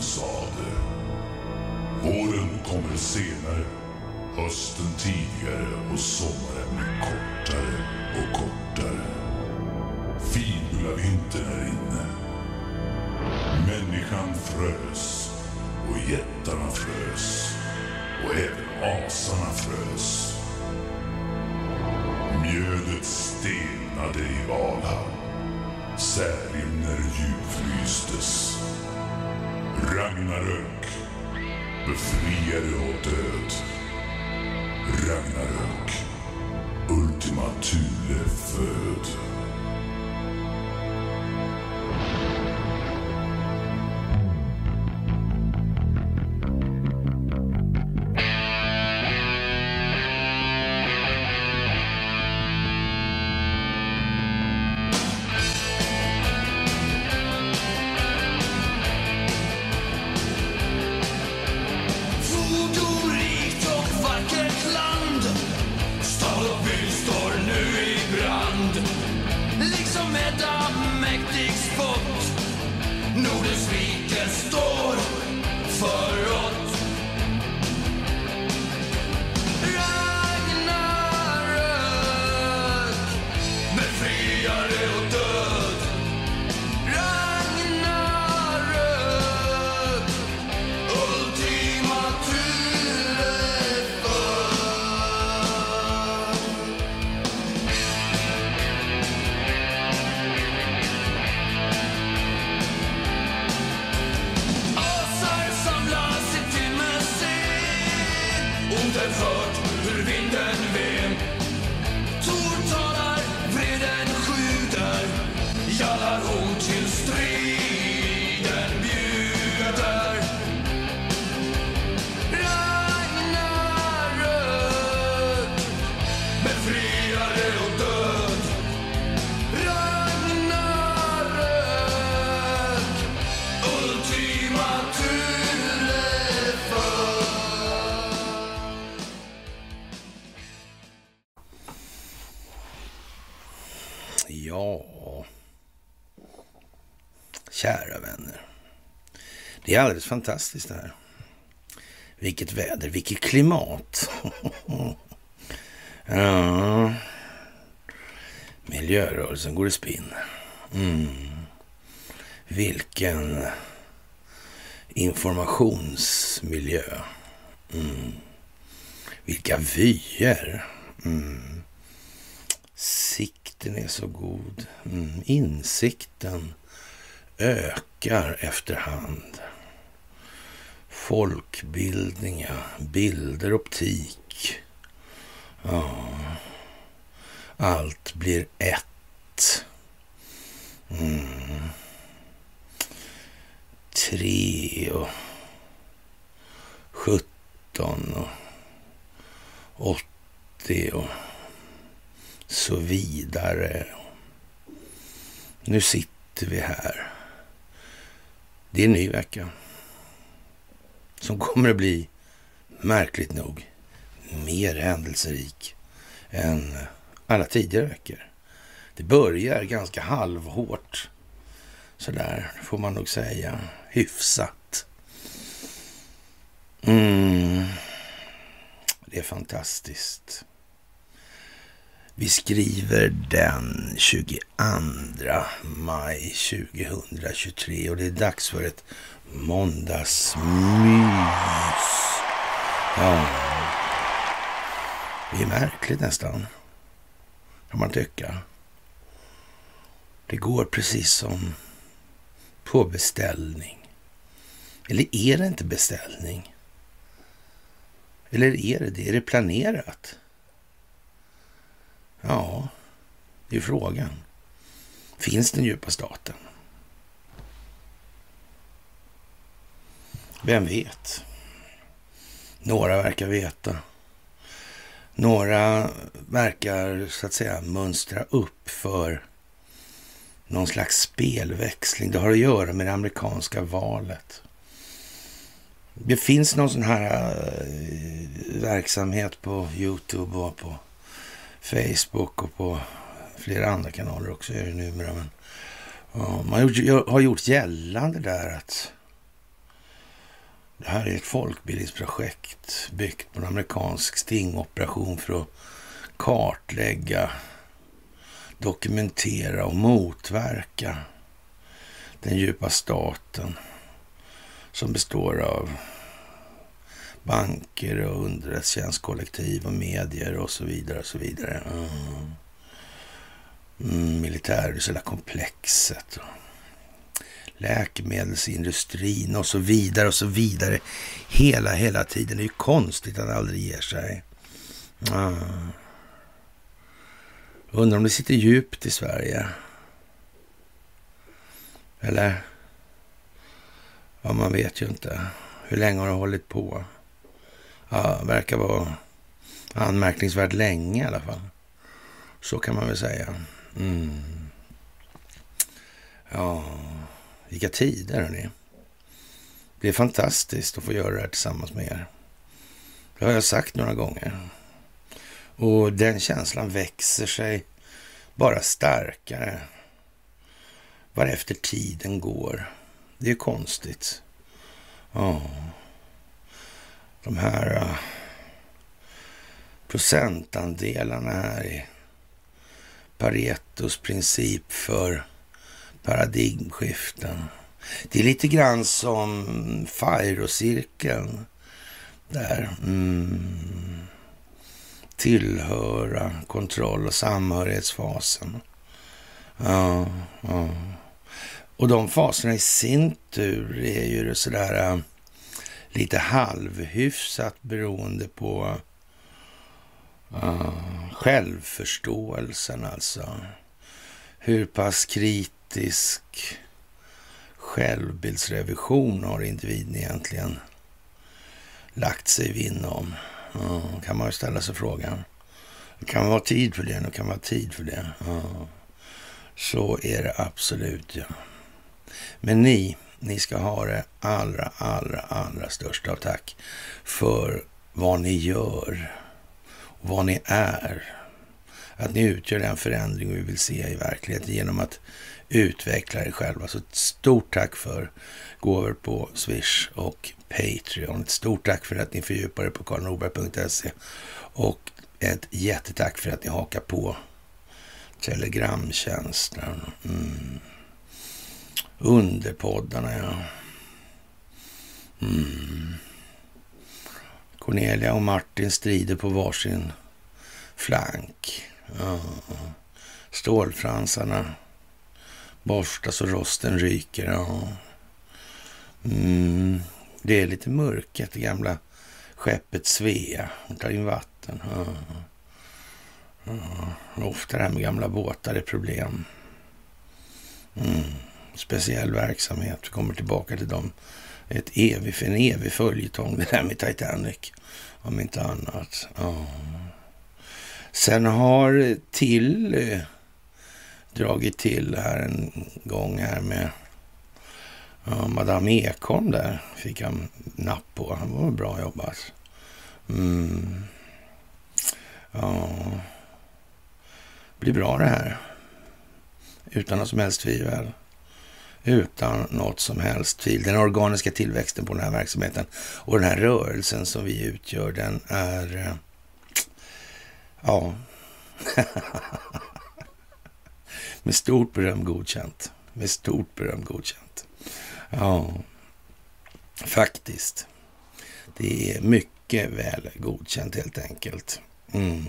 sade. Våren kommer senare, hösten tidigare och sommaren blir kortare och kortare. Fibula vintern är inne. Människan frös och jättarna frös och även asarna frös. Mjödet stelnade i Valhall. Särimner djupfrystes. Ragnarök, befriare och död. Ragnarök, Ultima Thule föd. Det är alldeles fantastiskt det här. Vilket väder, vilket klimat. ja. Miljörörelsen går i spinn. Mm. Vilken informationsmiljö. Mm. Vilka vyer. Mm. Sikten är så god. Mm. Insikten ökar efterhand. Folkbildning, ja. bilder, optik. Ja. Allt blir ett. Mm. Tre och sjutton och åttio och så vidare. Nu sitter vi här. Det är en ny vecka. Som kommer att bli, märkligt nog, mer händelserik än alla tidigare veckor. Det börjar ganska halvhårt. Sådär får man nog säga. Hyfsat. Mm. Det är fantastiskt. Vi skriver den 22 maj 2023 och det är dags för ett måndagsmys. Ja, det är märkligt nästan, kan man tycka. Det går precis som på beställning. Eller är det inte beställning? Eller är det det? Är det planerat? Ja, det är frågan. Finns den djupa staten? Vem vet? Några verkar veta. Några verkar så att säga mönstra upp för någon slags spelväxling. Det har att göra med det amerikanska valet. Det finns någon sån här eh, verksamhet på Youtube och på Facebook och på flera andra kanaler också är det numera. Men, ja, man har gjort gällande där att det här är ett folkbildningsprojekt byggt på en amerikansk stingoperation för att kartlägga, dokumentera och motverka den djupa staten som består av banker och underrättelsetjänstkollektiv och medier och så vidare. och så vidare. Mm. Mm, militärhela komplexet. Och läkemedelsindustrin och så vidare och så vidare. Hela, hela tiden. Det är ju konstigt att han aldrig ger sig. Mm. Undrar om det sitter djupt i Sverige. Eller? Ja, man vet ju inte. Hur länge har det hållit på? Ja, verkar vara anmärkningsvärt länge i alla fall. Så kan man väl säga. Mm. Ja, vilka tider hörni. Det är fantastiskt att få göra det här tillsammans med er. Det har jag sagt några gånger. Och den känslan växer sig bara starkare varefter tiden går. Det är konstigt. Ja. De här uh, procentandelarna här i Paretos princip för paradigmskiften. Det är lite grann som FIRO-cirkeln där. Mm. Tillhöra, kontroll och samhörighetsfasen. Ja, ja. Och de faserna i sin tur är ju sådär äh, lite halvhyfsat beroende på uh, självförståelsen alltså. Hur pass kritisk självbildsrevision har individen egentligen lagt sig vinn om? Uh, kan man ju ställa sig frågan. Det kan vara tid för det, det kan vara tid för det. Uh, så är det absolut, ja. Men ni, ni ska ha det allra, allra, allra största av tack för vad ni gör och vad ni är. Att ni utgör den förändring vi vill se i verkligheten genom att utveckla er själva. Så ett stort tack för gåvor på Swish och Patreon. Ett stort tack för att ni fördjupar er på karlnorberg.se och ett jättetack för att ni hakar på Telegramtjänsten. Mm. Underpoddarna, ja. Mm. Cornelia och Martin strider på varsin flank. Ja. Stålfransarna borstas och rosten ryker. Ja. Mm. Det är lite mörkt, det gamla skeppet Svea. Hon tar in vatten. Ja. Ja. Ofta det här med gamla båtar är problem. Mm speciell verksamhet. Vi kommer tillbaka till dem. Ett evig, en evig följetong det där med Titanic. Om inte annat. Ja. Sen har till eh, dragit till här en gång här med ja, Madame Ekholm där. Fick han napp på. Han var bra jobbat. Mm. Ja. Blir bra det här. Utan något som helst tvivel utan något som helst tvivel. Den organiska tillväxten på den här verksamheten och den här rörelsen som vi utgör, den är... Eh, ja... Med stort beröm godkänt. Med stort beröm godkänt. Ja, faktiskt. Det är mycket väl godkänt helt enkelt. Mm.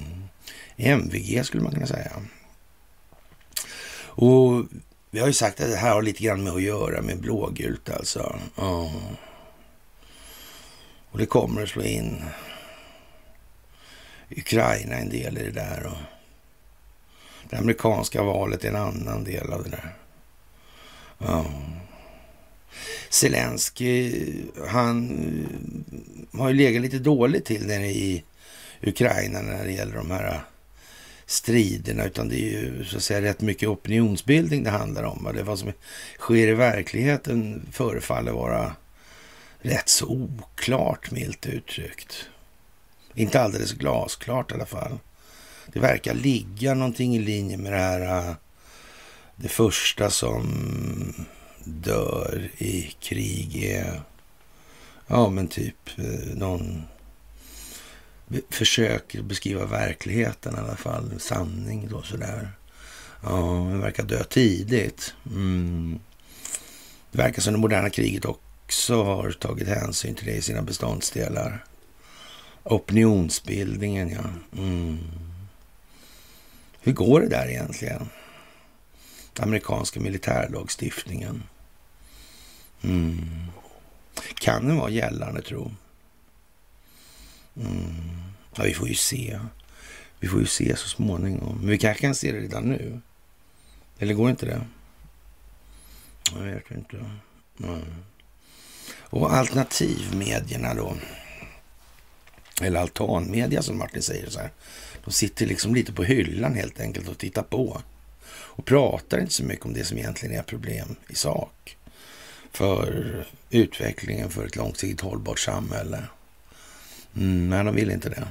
MVG skulle man kunna säga. Och vi har ju sagt att det här har lite grann med att göra med blågult alltså. Ja. Och det kommer att slå in. Ukraina en del i det där. Och det amerikanska valet är en annan del av det där. Ja. Zelensky, han eh, har ju legat lite dåligt till nere i Ukraina när det gäller de här eh, striderna, utan det är ju så att säga rätt mycket opinionsbildning det handlar om. Det vad som sker i verkligheten förefaller vara rätt så oklart, milt uttryckt. Inte alldeles glasklart i alla fall. Det verkar ligga någonting i linje med det här, äh, det första som dör i krig är ja men typ äh, någon försöker beskriva verkligheten i alla fall, sanning då sådär. Ja, den verkar dö tidigt. Mm. Det verkar som det moderna kriget också har tagit hänsyn till det i sina beståndsdelar. Opinionsbildningen, ja. Mm. Hur går det där egentligen? Amerikanska militärlagstiftningen. Mm. Kan den vara gällande tro? Mm. Ja, vi får ju se. Vi får ju se så småningom. Men vi kanske kan se det redan nu. Eller går inte det? Jag vet inte. Mm. Och alternativmedierna då. Eller altanmedia som Martin säger så här. De sitter liksom lite på hyllan helt enkelt och tittar på. Och pratar inte så mycket om det som egentligen är problem i sak. För utvecklingen för ett långsiktigt hållbart samhälle. Mm, nej, de vill inte det.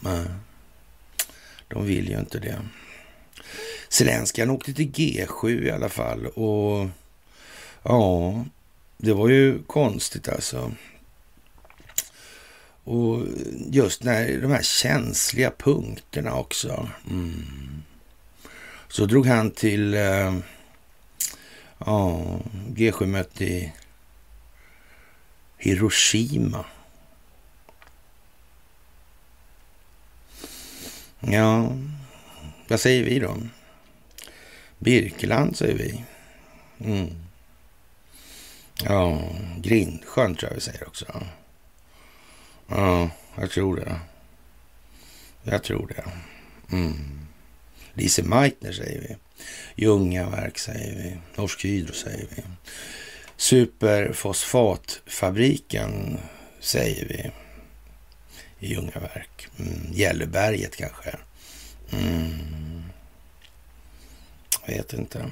Nej. De vill ju inte det. Zelenskyj han åkte till G7 i alla fall och ja, det var ju konstigt alltså. Och just när de här känsliga punkterna också. Mm. Så drog han till eh, ja, G7-möte i Hiroshima. Ja, vad säger vi då? Birkeland säger vi. Mm. Ja, Grindsjön tror jag vi säger också. Ja, jag tror det. Jag tror det. Mm. Lise Meitner säger vi. Ljungaverk säger vi. Norsk Hydro säger vi. Superfosfatfabriken säger vi i Ljungaverk. Mm. Gälleberget kanske. Mm. Jag vet inte.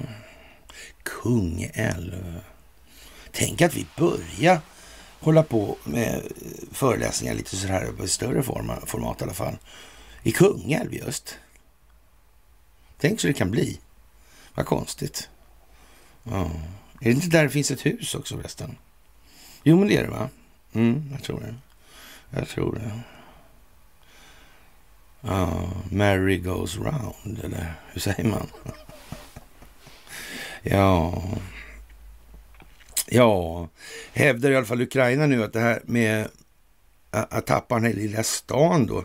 Kungälv. Tänk att vi börjar hålla på med föreläsningar lite så här i större format i alla fall. I Kungälv just. Tänk så det kan bli. Vad konstigt. Ja. Är det inte där det finns ett hus också förresten? Jo, men det är det va? Mm, jag tror det. Jag tror det. Ja, Mary goes round, eller hur säger man? ja, ja, hävdar i alla fall Ukraina nu att det här med att tappa den här lilla stan då,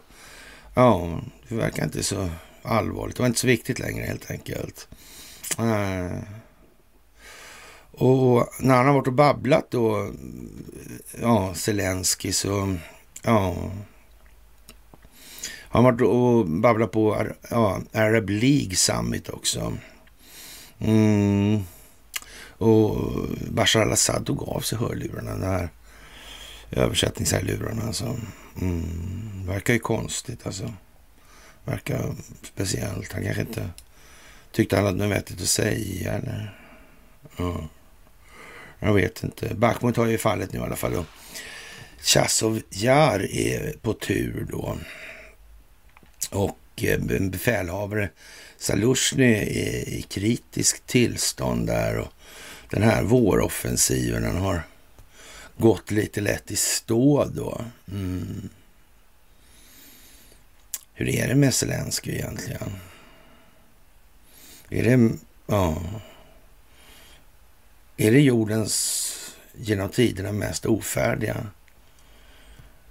ja, det verkar inte så allvarligt. Det var inte så viktigt längre helt enkelt. Uh, och när han har varit och babblat då, ja, Zelensky så, ja, han har varit och babblat på ja, Arab League Summit också. Mm. Och Bashar al-Assad tog av sig hörlurarna, den här översättningshörlurarna. Alltså. Mm. Verkar ju konstigt alltså. Verkar speciellt. Han kanske inte tyckte han hade något vettigt att säga eller... Mm. Jag vet inte. Bachmut har ju fallet nu i alla fall. Chasov Jar är på tur då. Och eh, befälhavare Salushny är i kritiskt tillstånd där. Och den här våroffensiven den har gått lite lätt i stå då. Mm. Hur är det med Zelensky egentligen? Är det, ja, är det jordens genom tiderna mest ofärdiga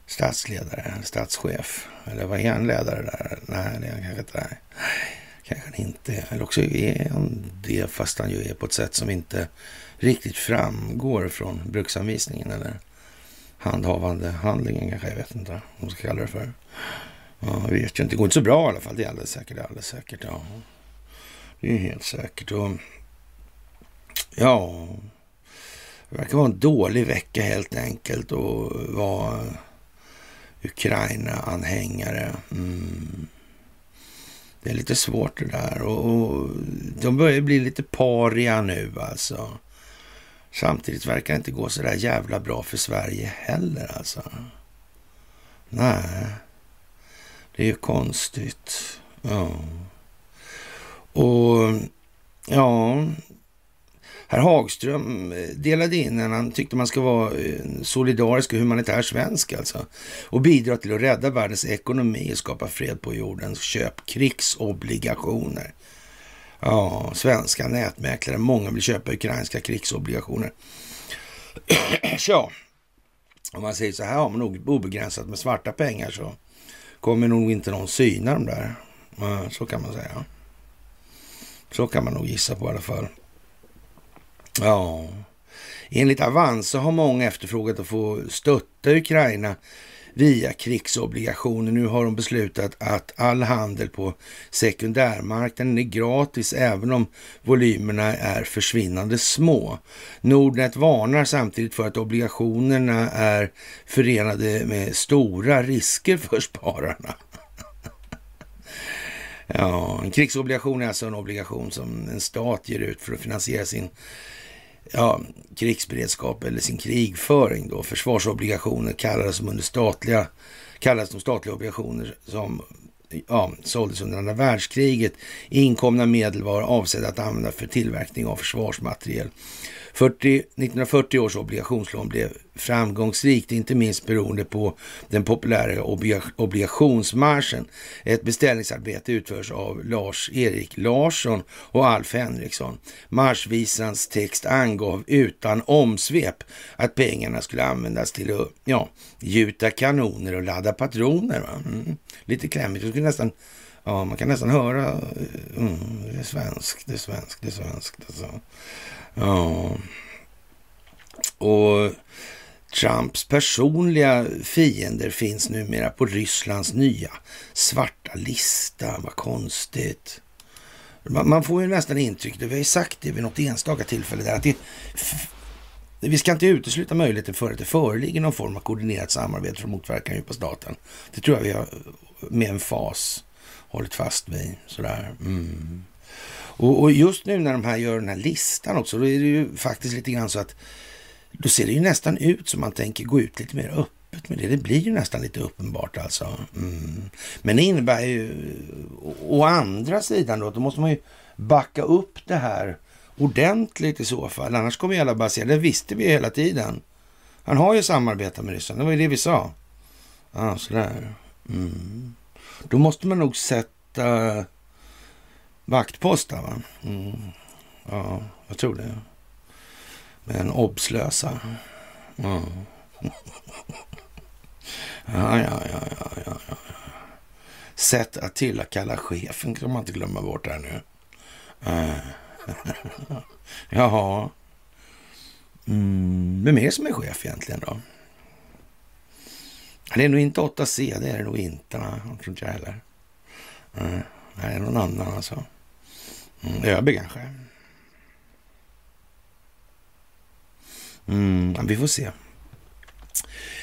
statsledare, statschef? Eller vad är han ledare där? Nej, det är han kanske inte. Nej, kanske han inte Eller också är han det, fast han ju är på ett sätt som inte riktigt framgår från bruksanvisningen eller handhavande handlingen kanske. Jag vet inte vad man ska kalla det för. Ja, jag vet ju inte. Det går inte så bra i alla fall. Det är alldeles säkert. Det är alldeles säkert. Ja. Det är helt säkert. Och, ja, det verkar vara en dålig vecka helt enkelt och vara Ukraina-anhängare. Mm. Det är lite svårt det där och, och de börjar bli lite paria nu alltså. Samtidigt verkar det inte gå så där jävla bra för Sverige heller alltså. Nej, det är ju konstigt. Ja. Och ja, Herr Hagström eh, delade in en, han tyckte man ska vara eh, solidarisk och humanitär svensk alltså. Och bidra till att rädda världens ekonomi och skapa fred på jorden. Köp krigsobligationer. Ja, svenska nätmäklare. Många vill köpa ukrainska krigsobligationer. ja, om man säger så här har man nog obegränsat med svarta pengar så kommer nog inte någon syna dem där. Så kan man säga. Så kan man nog gissa på i alla fall. Ja, enligt Avanza har många efterfrågat att få stötta Ukraina via krigsobligationer. Nu har de beslutat att all handel på sekundärmarknaden är gratis även om volymerna är försvinnande små. Nordnet varnar samtidigt för att obligationerna är förenade med stora risker för spararna. Ja, en krigsobligation är alltså en obligation som en stat ger ut för att finansiera sin ja, krigsberedskap eller sin krigföring. Då. Försvarsobligationer kallades som under statliga, kallades de statliga obligationer som ja, såldes under andra världskriget. Inkomna medel var avsedda att använda för tillverkning av försvarsmateriel. 40, 1940 års obligationslån blev framgångsrikt, inte minst beroende på den populära obligationsmarschen. Ett beställningsarbete utförs av Lars-Erik Larsson och Alf Henriksson. Marschvisans text angav utan omsvep att pengarna skulle användas till att ja, gjuta kanoner och ladda patroner. Mm. Lite klämmigt. nästan Ja, man kan nästan höra. Eh, mm, det är svenskt, det är svenskt, det är svenskt. Alltså. Ja. Och Trumps personliga fiender finns numera på Rysslands nya svarta lista. Vad konstigt. Man får ju nästan intrycket, vi har ju sagt det vid något enstaka tillfälle där, att det, vi ska inte utesluta möjligheten för att det föreligger någon form av koordinerat samarbete för att motverka den djupa staten. Det tror jag vi har med en fas hållit fast vid. Sådär. Mm. Och, och, just nu när de här gör den här listan också, då är det ju faktiskt lite grann så att då ser det ju nästan ut som man tänker gå ut lite mer öppet med det. Det blir ju nästan lite uppenbart alltså. Mm. Men det innebär ju å andra sidan då, då måste man ju backa upp det här ordentligt i så fall. Annars kommer ju alla bara säga, det visste vi ju hela tiden. Han har ju samarbetat med Ryssland, det var ju det vi sa. Ja, sådär. Mm. Då måste man nog sätta vaktpost där, va? Mm. Ja, jag tror det. Men obslösa. Ja. Ja, ja, ja, ja, ja, ja. Sätt att kalla chefen kan man inte glömma bort här nu. Uh. Jaha. Mm. Vem är det som är chef egentligen då? Det är nog inte 8C, det är det nog inte. Nej, jag tror inte jag heller. Eh, nej, det är någon annan alltså. Mm, ÖB kanske. Mm, vi får se.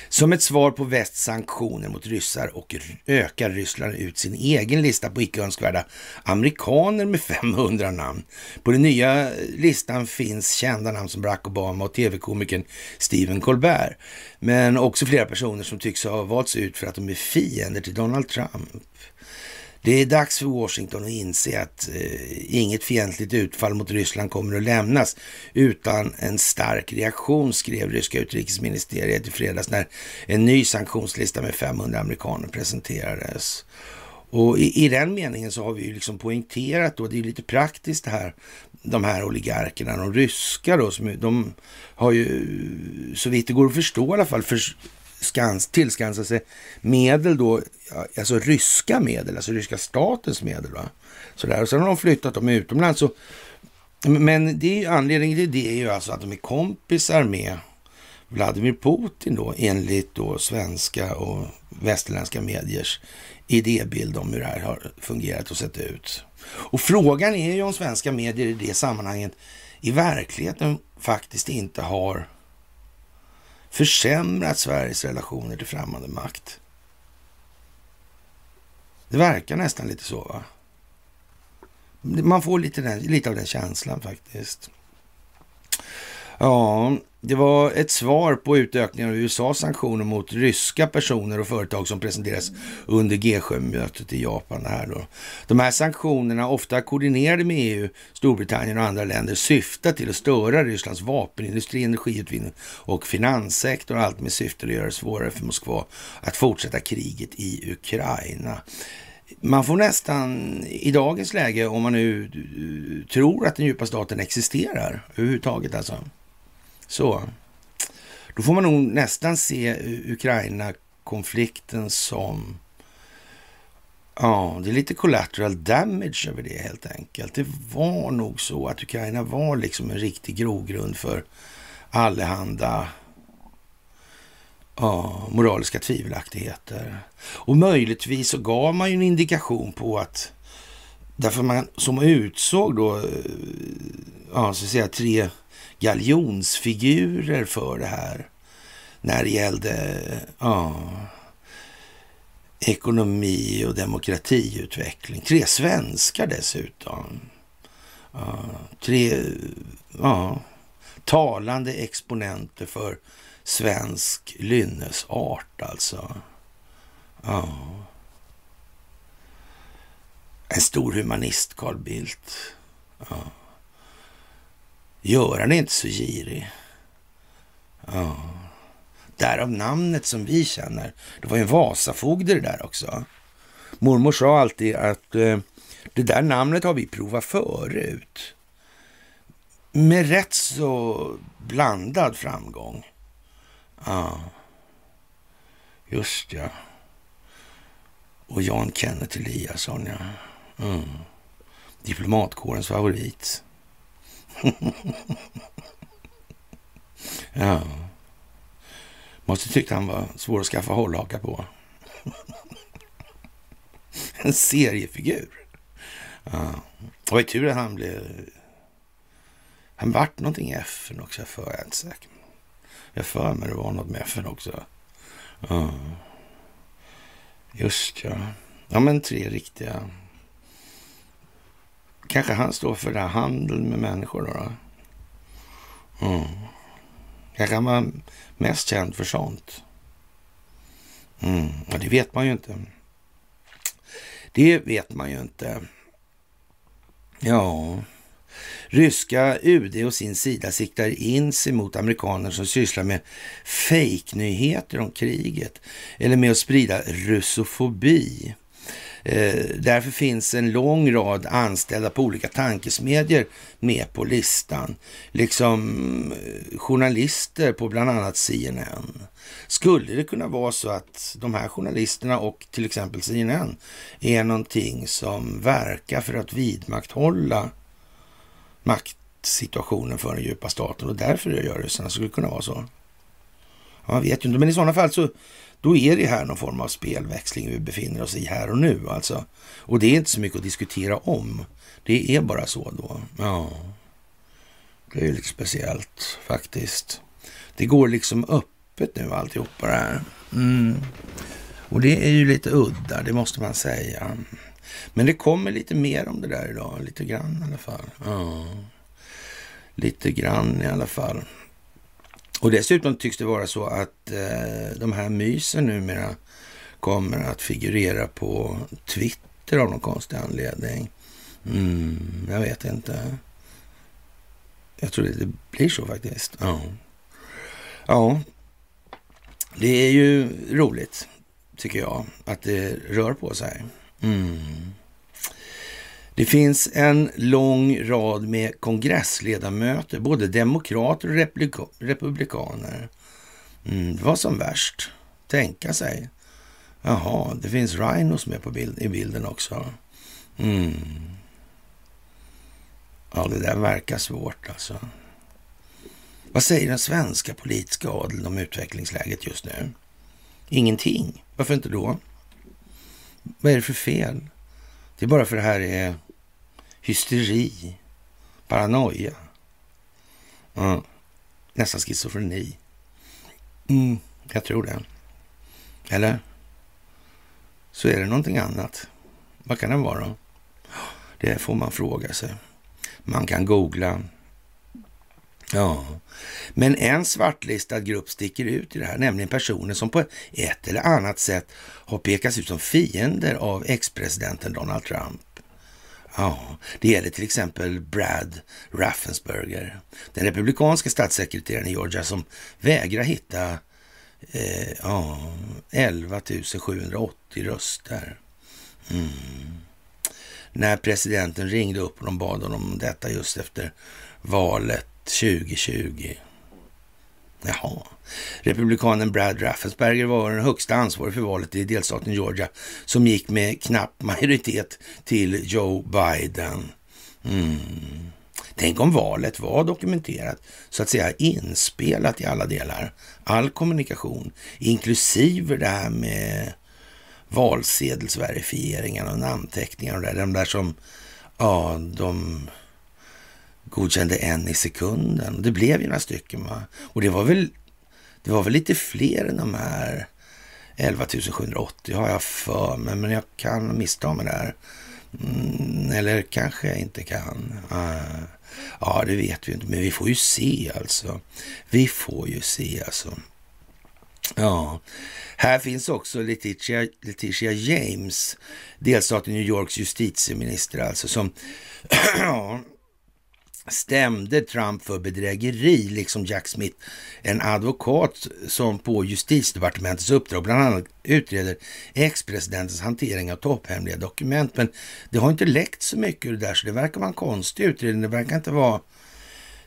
Som ett svar på västs sanktioner mot ryssar och ökar Ryssland ut sin egen lista på icke önskvärda amerikaner med 500 namn. På den nya listan finns kända namn som Barack Obama och tv-komikern Stephen Colbert. Men också flera personer som tycks ha valts ut för att de är fiender till Donald Trump. Det är dags för Washington att inse att eh, inget fientligt utfall mot Ryssland kommer att lämnas utan en stark reaktion, skrev ryska utrikesministeriet i fredags när en ny sanktionslista med 500 amerikaner presenterades. Och i, i den meningen så har vi ju liksom poängterat då, det är ju lite praktiskt det här, de här oligarkerna, de ryska då, som, de har ju så vitt det går att förstå i alla fall för, skans, tillskansa sig medel då, alltså ryska medel, alltså ryska statens medel. Va? Så där. Och sen har de flyttat dem utomlands. Och, men det är, anledningen till det är ju alltså att de är kompisar med Vladimir Putin då, enligt då svenska och västerländska mediers idébild om hur det här har fungerat och sett ut. Och frågan är ju om svenska medier i det sammanhanget i verkligheten faktiskt inte har försämrat Sveriges relationer till främmande makt. Det verkar nästan lite så, va? Man får lite, den, lite av den känslan faktiskt. Ja, det var ett svar på utökningen av USAs sanktioner mot ryska personer och företag som presenteras under G7-mötet i Japan. Här då. De här sanktionerna, ofta koordinerade med EU, Storbritannien och andra länder, syftar till att störa Rysslands vapenindustri, energiutvinning och finanssektor. Allt med syfte att göra det svårare för Moskva att fortsätta kriget i Ukraina. Man får nästan i dagens läge, om man nu eh, tror att den djupa staten existerar överhuvudtaget alltså, så. Då får man nog nästan se Ukraina-konflikten som... Ja, det är lite collateral damage över det helt enkelt. Det var nog så att Ukraina var liksom en riktig grogrund för allehanda ja, moraliska tvivelaktigheter. Och möjligtvis så gav man ju en indikation på att därför man som utsåg då, eh, ja, så att säga tre galjonsfigurer för det här. När det gällde ja, ekonomi och demokratiutveckling. Tre svenskar dessutom. Ja, tre ja, talande exponenter för svensk lynnesart alltså. Ja. En stor humanist, Carl Bildt. Ja. Göran är inte så girig. Ja. Därav namnet som vi känner. Det var ju en Vasafogde det där också. Mormor sa alltid att eh, det där namnet har vi provat förut. Med rätt så blandad framgång. Ja, just ja. Och Jan Kenneth Eliasson, ja. Mm. Diplomatkårens favorit ja. Måste tyckt han var svår att skaffa hållhaka på. en seriefigur. Ja. Det var ju tur att han blev... Han vart någonting i FN också, för jag är inte säker. Jag för mig det var något med FN också. Ja. Just ja. Ja, men tre riktiga Kanske han står för det här handeln med människor då? då? Mm. Kanske han var mest känd för sånt. Mm. Ja, det vet man ju inte. Det vet man ju inte. Ja, ryska UD och sin sida siktar in sig mot amerikaner som sysslar med fejknyheter om kriget eller med att sprida russofobi. Eh, därför finns en lång rad anställda på olika tankesmedjor med på listan. Liksom eh, journalister på bland annat CNN. Skulle det kunna vara så att de här journalisterna och till exempel CNN är någonting som verkar för att vidmakthålla maktsituationen för den djupa staten och därför gör det så. Skulle det kunna vara så? Man vet ju inte, men i sådana fall så då är det här någon form av spelväxling vi befinner oss i här och nu alltså. Och det är inte så mycket att diskutera om. Det är bara så då. Ja, det är lite speciellt faktiskt. Det går liksom öppet nu alltihopa det här. Mm. Och det är ju lite udda, det måste man säga. Men det kommer lite mer om det där idag, lite grann i alla fall. Ja. Lite grann i alla fall. Och dessutom tycks det vara så att eh, de här mysen numera kommer att figurera på Twitter av någon konstig anledning. Mm, jag vet inte. Jag tror det blir så faktiskt. Ja. ja, det är ju roligt tycker jag att det rör på sig. Mm. Det finns en lång rad med kongressledamöter, både demokrater och republikaner. Mm, det var som värst. Tänka sig. Jaha, det finns rhinos med på bild, i bilden också. Mm. Ja, det där verkar svårt alltså. Vad säger den svenska politiska adeln om utvecklingsläget just nu? Ingenting. Varför inte då? Vad är det för fel? Det är bara för det här är hysteri, paranoia. mm. nästan schizofreni. Mm, jag tror det. Eller? Så är det någonting annat. Vad kan det vara? Det får man fråga sig. Man kan googla. Ja, men en svartlistad grupp sticker ut i det här, nämligen personer som på ett eller annat sätt har pekats ut som fiender av ex-presidenten Donald Trump. Ja, det gäller till exempel Brad Raffensperger, den republikanska statssekreteraren i Georgia som vägrar hitta eh, ja, 11 780 röster. Mm. När presidenten ringde upp och de bad honom om detta just efter valet 2020. Jaha. Republikanen Brad Raffensperger var den högsta ansvarig för valet i delstaten Georgia som gick med knapp majoritet till Joe Biden. Mm. Tänk om valet var dokumenterat, så att säga inspelat i alla delar. All kommunikation, inklusive det här med valsedelsverifieringarna och namnteckningar och det, de där som, ja, de godkände en i sekunden. Det blev ju några stycken va? Och det var väl, det var väl lite fler än de här 11 780 har jag för mig, men jag kan missta mig där. Mm, eller kanske jag inte kan. Uh, ja, det vet vi inte, men vi får ju se alltså. Vi får ju se alltså. Ja, här finns också Letitia, Letitia James, delstaten New Yorks justitieminister alltså, som stämde Trump för bedrägeri, liksom Jack Smith, en advokat som på justitiedepartementets uppdrag bland annat utreder ex-presidentens hantering av topphemliga dokument. Men det har inte läckt så mycket ur det där, så det verkar vara en konstig utredning. Det verkar inte vara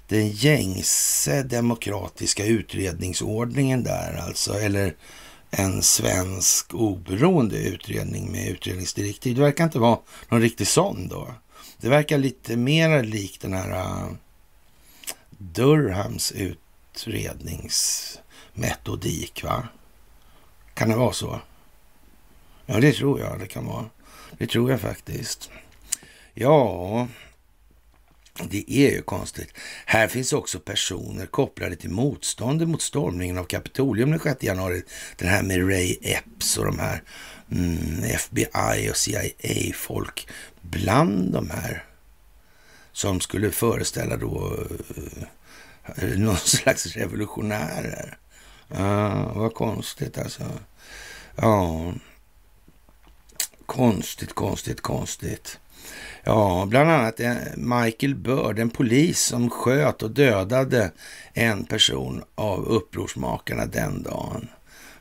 den gängse demokratiska utredningsordningen där alltså, eller en svensk oberoende utredning med utredningsdirektiv. Det verkar inte vara någon riktig sån då. Det verkar lite mer likt den här uh, Durhams utredningsmetodik, va? Kan det vara så? Ja, det tror jag det kan vara. Det tror jag faktiskt. Ja, det är ju konstigt. Här finns också personer kopplade till motståndet mot stormningen av Kapitolium den 6 januari. Den här med Ray Epps och de här mm, FBI och CIA-folk bland de här som skulle föreställa då uh, någon slags revolutionärer. Uh, vad konstigt alltså. Ja, konstigt, konstigt, konstigt. Ja, bland annat eh, Michael Bird, en polis som sköt och dödade en person av upprorsmakarna den dagen.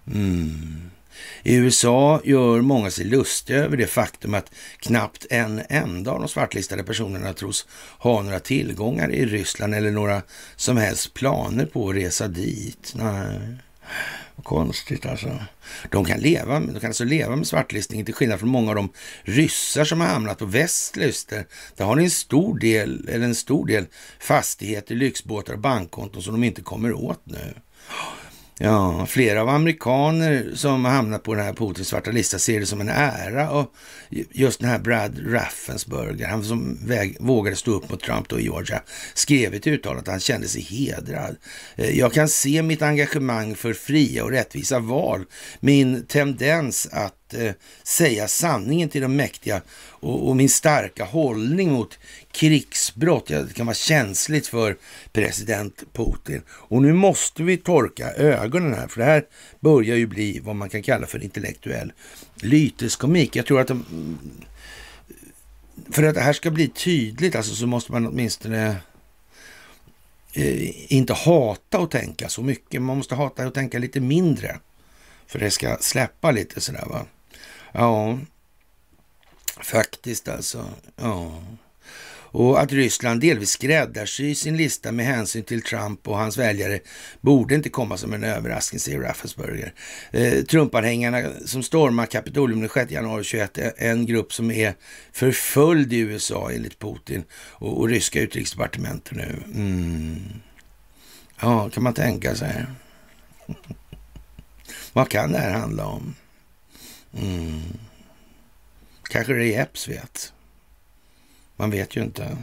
Mm. I USA gör många sig lustiga över det faktum att knappt en enda av de svartlistade personerna tros ha några tillgångar i Ryssland eller några som helst planer på att resa dit. Nej. Konstigt alltså. De kan, leva, de kan alltså leva med svartlistningen till skillnad från många av de ryssar som har hamnat på västlister. Där har ni en stor del, eller en stor del fastigheter, lyxbåtar och bankkonton som de inte kommer åt nu. Ja, flera av amerikaner som har hamnat på den här Putins svarta lista ser det som en ära. Och just den här Brad Raffensperger, han som väg, vågade stå upp mot Trump då i Georgia, skrev ett uttalande att han kände sig hedrad. Eh, jag kan se mitt engagemang för fria och rättvisa val, min tendens att eh, säga sanningen till de mäktiga och, och, min starka hållning mot krigsbrott. Ja, det kan vara känsligt för president Putin. Och nu måste vi torka ögonen här, för det här börjar ju bli vad man kan kalla för intellektuell lyteskomik. Jag tror att de, för att det här ska bli tydligt alltså, så måste man åtminstone eh, inte hata och tänka så mycket. Man måste hata och tänka lite mindre. För det ska släppa lite sådär va. Ja, faktiskt alltså. Ja. Och att Ryssland delvis skräddarsyr sin lista med hänsyn till Trump och hans väljare borde inte komma som en överraskning, säger Raffensperger. Eh, Trumpanhängarna som stormar Kapitolium den 6 januari 21 är en grupp som är förföljd i USA enligt Putin och, och ryska utrikesdepartementet nu. Mm. Ja, kan man tänka sig. Vad kan det här handla om? Mm. Kanske det är Epps vet. Man vet ju inte.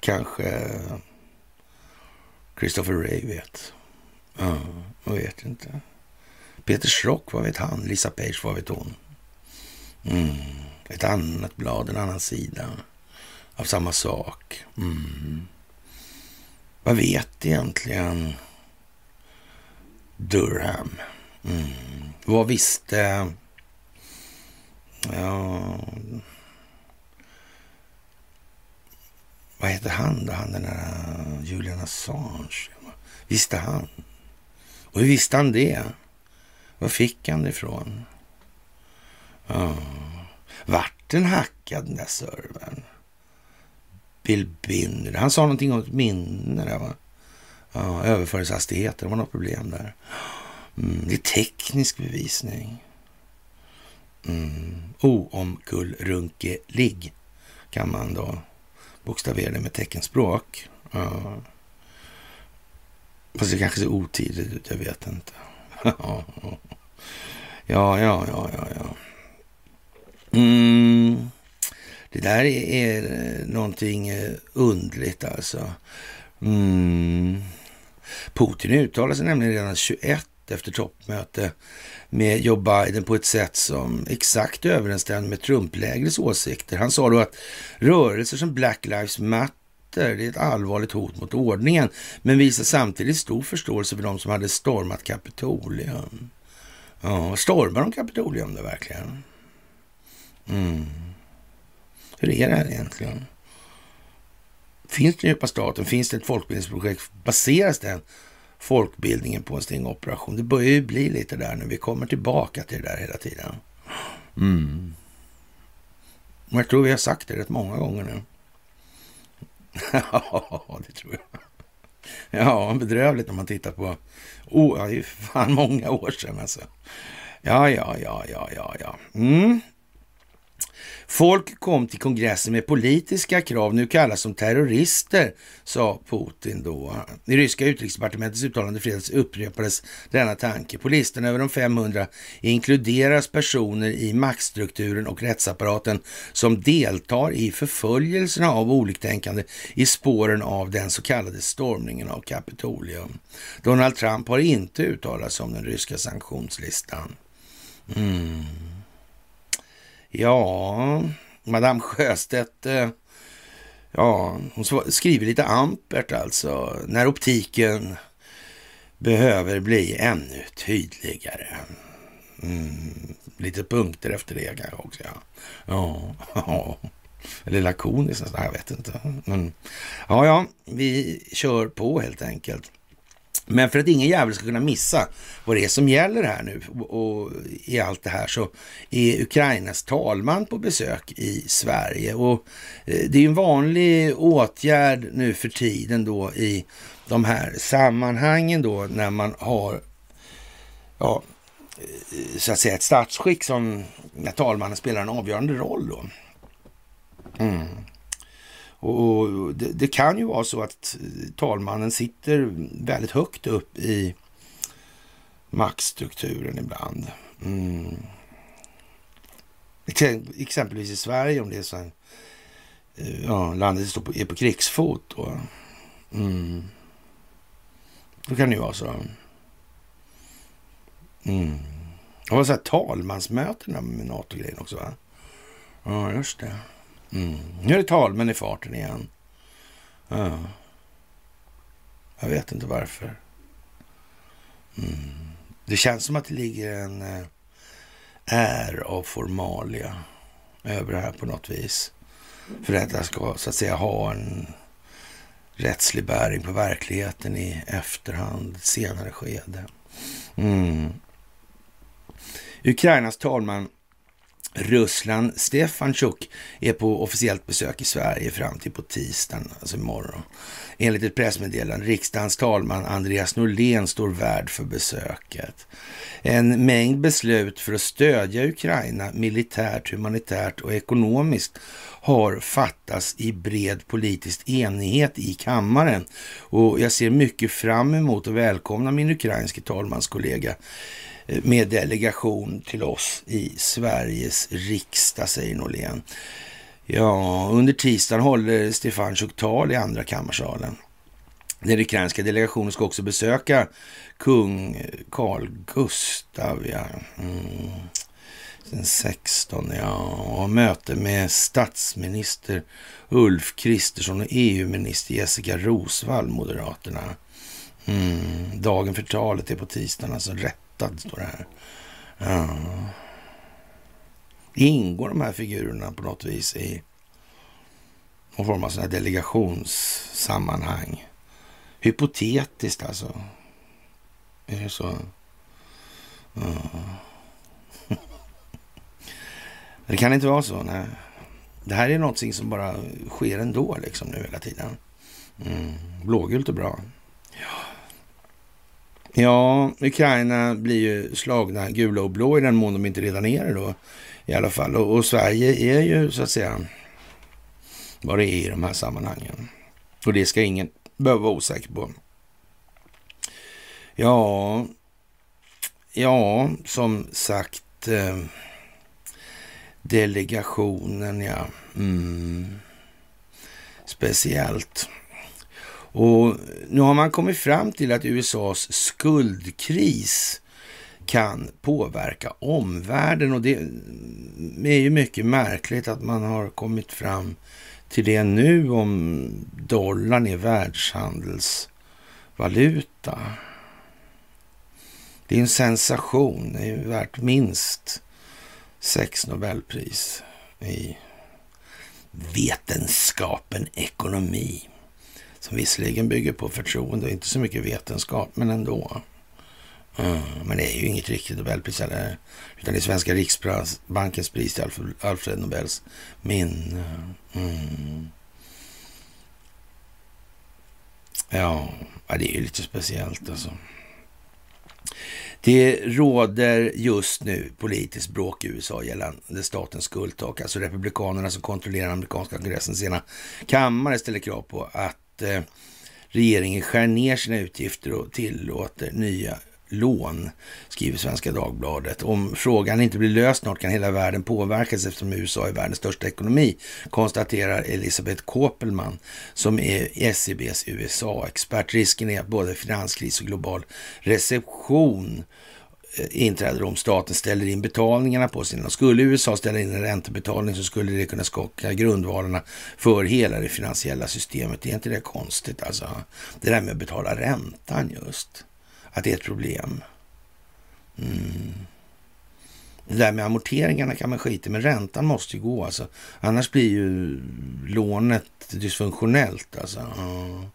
Kanske Christopher Ray vet. Ja, man vet inte. Peter Schrock, vad vet han? Lisa Page, vad vet hon? Mm. Ett annat blad, en annan sida av samma sak. Mm. Vad vet egentligen Durham? Mm. Vad visste... Ja... Vad heter han då? Han den där eh, Julian Assange. Visste han? Och hur visste han det? Var fick han det ifrån? Oh. Vart den hackad den där servern? Bill Binder. Han sa någonting om ett minne där va? Ja, överföringshastigheter, det var något problem där. Mm, det är teknisk bevisning. Mm. Oomkullrunkelig kan man då bokstavera det med teckenspråk. Ja. Fast det kanske ser otidigt ut, jag vet inte. ja, ja, ja, ja, ja. Mm. Det där är någonting undligt alltså. Mm. Putin uttalade sig nämligen redan 21 efter toppmöte med Joe Biden på ett sätt som exakt överensstämde med Trump-lägrets åsikter. Han sa då att rörelser som Black Lives Matter det är ett allvarligt hot mot ordningen, men visar samtidigt stor förståelse för de som hade stormat Kapitolium. Ja, stormar de Kapitolium då verkligen? Mm. Hur är det här egentligen? Finns det djupa staten? Finns det ett folkbildningsprojekt? Baseras den folkbildningen på en stingoperation? Det börjar ju bli lite där nu. Vi kommer tillbaka till det där hela tiden. Mm. Jag tror vi har sagt det rätt många gånger nu. ja, det tror jag. Ja, bedrövligt när man tittar på... Oh, det är ju fan många år sedan alltså. Ja, ja, ja, ja, ja, ja. Mm. Folk kom till kongressen med politiska krav, nu kallas de terrorister, sa Putin då. I ryska utrikesdepartementets uttalande fredags upprepades denna tanke. På listan över de 500 inkluderas personer i maktstrukturen och rättsapparaten som deltar i förföljelserna av oliktänkande i spåren av den så kallade stormningen av Kapitolium. Donald Trump har inte uttalat sig om den ryska sanktionslistan. Mm. Ja, Madame Sjöstedt, eh, ja, hon skriver lite ampert alltså, när optiken behöver bli ännu tydligare. Mm, lite punkter efter det kanske också. Ja, ja, ja. eller lakoniskt alltså, jag vet inte. Men, ja, ja, vi kör på helt enkelt. Men för att ingen jävel ska kunna missa vad det är som gäller här nu och i allt det här så är Ukrainas talman på besök i Sverige. Och eh, det är en vanlig åtgärd nu för tiden då i de här sammanhangen då när man har ja, eh, så att säga ett statsskick som när talmannen spelar en avgörande roll då. Mm. Och det, det, kan ju vara så att eh, talmannen sitter väldigt högt upp i maktstrukturen ibland. Mm. Exempelvis i Sverige om det är så här, eh, ja, landet står på, är på krigsfot. Då. Mm. då kan det ju vara så. Mm. Det var så här talmansmötena med NATO-grejen också va? Ja, just det. Mm. Nu är det talmän i farten igen. Ja. Jag vet inte varför. Mm. Det känns som att det ligger en eh, är av formalia över det här på något vis. För att det ska så att säga ha en rättslig bäring på verkligheten i efterhand, senare skede. Mm. Ukrainas talman Ruslan Stefanchuk är på officiellt besök i Sverige fram till på tisdagen, alltså imorgon. Enligt ett pressmeddelande, riksdagens talman Andreas Norlén står värd för besöket. En mängd beslut för att stödja Ukraina militärt, humanitärt och ekonomiskt har fattats i bred politisk enighet i kammaren. Och jag ser mycket fram emot att välkomna min ukrainske talmanskollega med delegation till oss i Sveriges riksdag, säger Norlén. Ja, under tisdagen håller Stefanchuk tal i andra kammarsalen. Den ukrainska delegationen ska också besöka kung Carl Gustav. Ja. Mm. Den 16, ja. Och möte med statsminister Ulf Kristersson och EU-minister Jessica Rosvall, Moderaterna. Mm. Dagen för talet är på tisdagen, alltså rättad står det här. Ja. Ingår de här figurerna på något vis i någon form av sådana delegationssammanhang? Hypotetiskt alltså. Är det så? Ja. Det kan inte vara så. Nej. Det här är någonting som bara sker ändå liksom nu hela tiden. Mm. Blågult och bra. Ja ja, Ukraina blir ju slagna gula och blå i den mån de inte redan är det då. I alla fall. Och, och Sverige är ju så att säga vad det är i de här sammanhangen. Och det ska ingen behöva vara osäker på. Ja, ja, som sagt. Eh, delegationen, ja. Mm. Speciellt. Och nu har man kommit fram till att USAs skuldkris kan påverka omvärlden och det är ju mycket märkligt att man har kommit fram till det nu om dollarn är världshandelsvaluta. Det är en sensation. Det är värt minst sex Nobelpris i vetenskapen ekonomi. Som visserligen bygger på förtroende och inte så mycket vetenskap, men ändå. Mm, men det är ju inget riktigt Nobelpris heller. utan det är Svenska Riksbankens pris till Alfred Nobels minne. Mm. Ja, det är ju lite speciellt alltså. Det råder just nu politiskt bråk i USA gällande statens skuldtak. Alltså republikanerna som kontrollerar amerikanska kongressens ena kammare ställer krav på att eh, regeringen skär ner sina utgifter och tillåter nya lån, skriver Svenska Dagbladet. Om frågan inte blir löst snart kan hela världen påverkas eftersom USA är världens största ekonomi, konstaterar Elisabeth Kopelman som är SEBs USA-expert. Risken är att både finanskris och global reception eh, Eh, inträder om staten ställer in betalningarna på sina. Skulle USA ställa in en räntebetalning så skulle det kunna skaka grundvalarna för hela det finansiella systemet. Det är inte det konstigt alltså? Det där med att betala räntan just att det är ett problem. Mm. Det där med amorteringarna kan man skita i, men räntan måste ju gå. Alltså. Annars blir ju lånet dysfunktionellt. Alltså.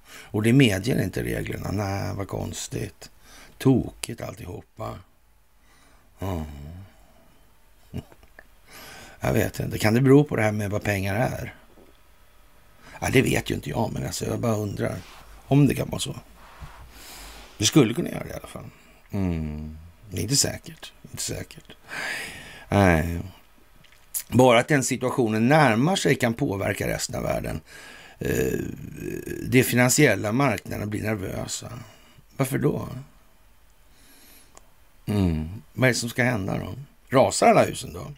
Och det medger inte reglerna. Nej, vad konstigt. Tokigt alltihopa. Mm. Jag vet inte. Kan det bero på det här med vad pengar är? Ja, det vet ju inte jag, men alltså, jag bara undrar om det kan vara så. Det skulle kunna göra det i alla fall. Mm. Det är inte säkert. Inte säkert. Nej. Bara att den situationen närmar sig kan påverka resten av världen. Eh, de finansiella marknaderna blir nervösa. Varför då? Mm. Vad är det som ska hända då? Rasar alla husen då?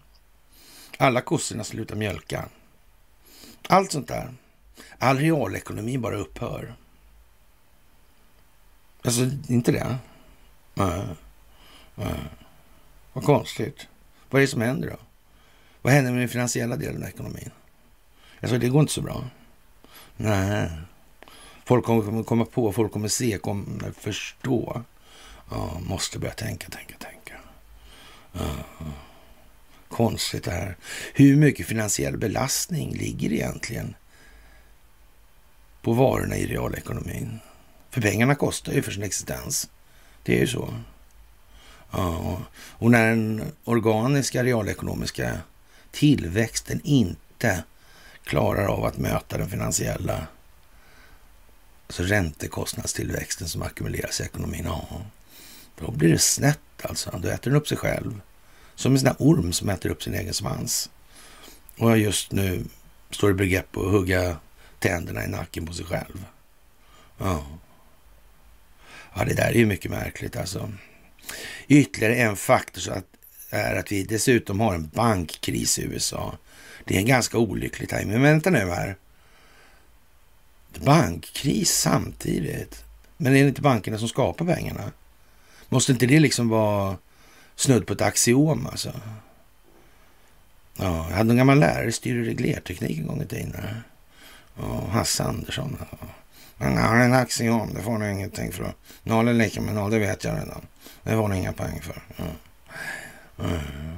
Alla kossorna slutar mjölka? Allt sånt där. All realekonomi bara upphör. Alltså, inte det? Nej. Nej. Vad konstigt. Vad är det som händer då? Vad händer med den finansiella delen av ekonomin? Alltså, det går inte så bra. Nej. Folk kommer komma på, folk kommer se, kommer förstå. Ja, måste börja tänka, tänka, tänka. Ja. Konstigt det här. Hur mycket finansiell belastning ligger egentligen på varorna i realekonomin? För pengarna kostar ju för sin existens. Det är ju så. Ja, och när den organiska realekonomiska tillväxten inte klarar av att möta den finansiella alltså räntekostnadstillväxten som ackumuleras i ekonomin, ja, då blir det snett alltså. Då äter den upp sig själv. Som en sån där orm som äter upp sin egen svans. Och just nu står i begrepp att hugga tänderna i nacken på sig själv. Ja. Ja, det där är ju mycket märkligt alltså. Ytterligare en faktor så att, är att vi dessutom har en bankkris i USA. Det är en ganska olycklig tajming. Men vänta nu här. Bankkris samtidigt. Men är det inte bankerna som skapar pengarna? Måste inte det liksom vara snudd på ett axiom alltså? Ja, jag hade en gammal lärare i styr och reglerteknik en gång i tiden. Ja, Hasse Andersson. Ja. Men har en axiom, det får du ingenting för. Noll är lika med noll, det vet jag redan. Det får du inga poäng för. Ja. Mm.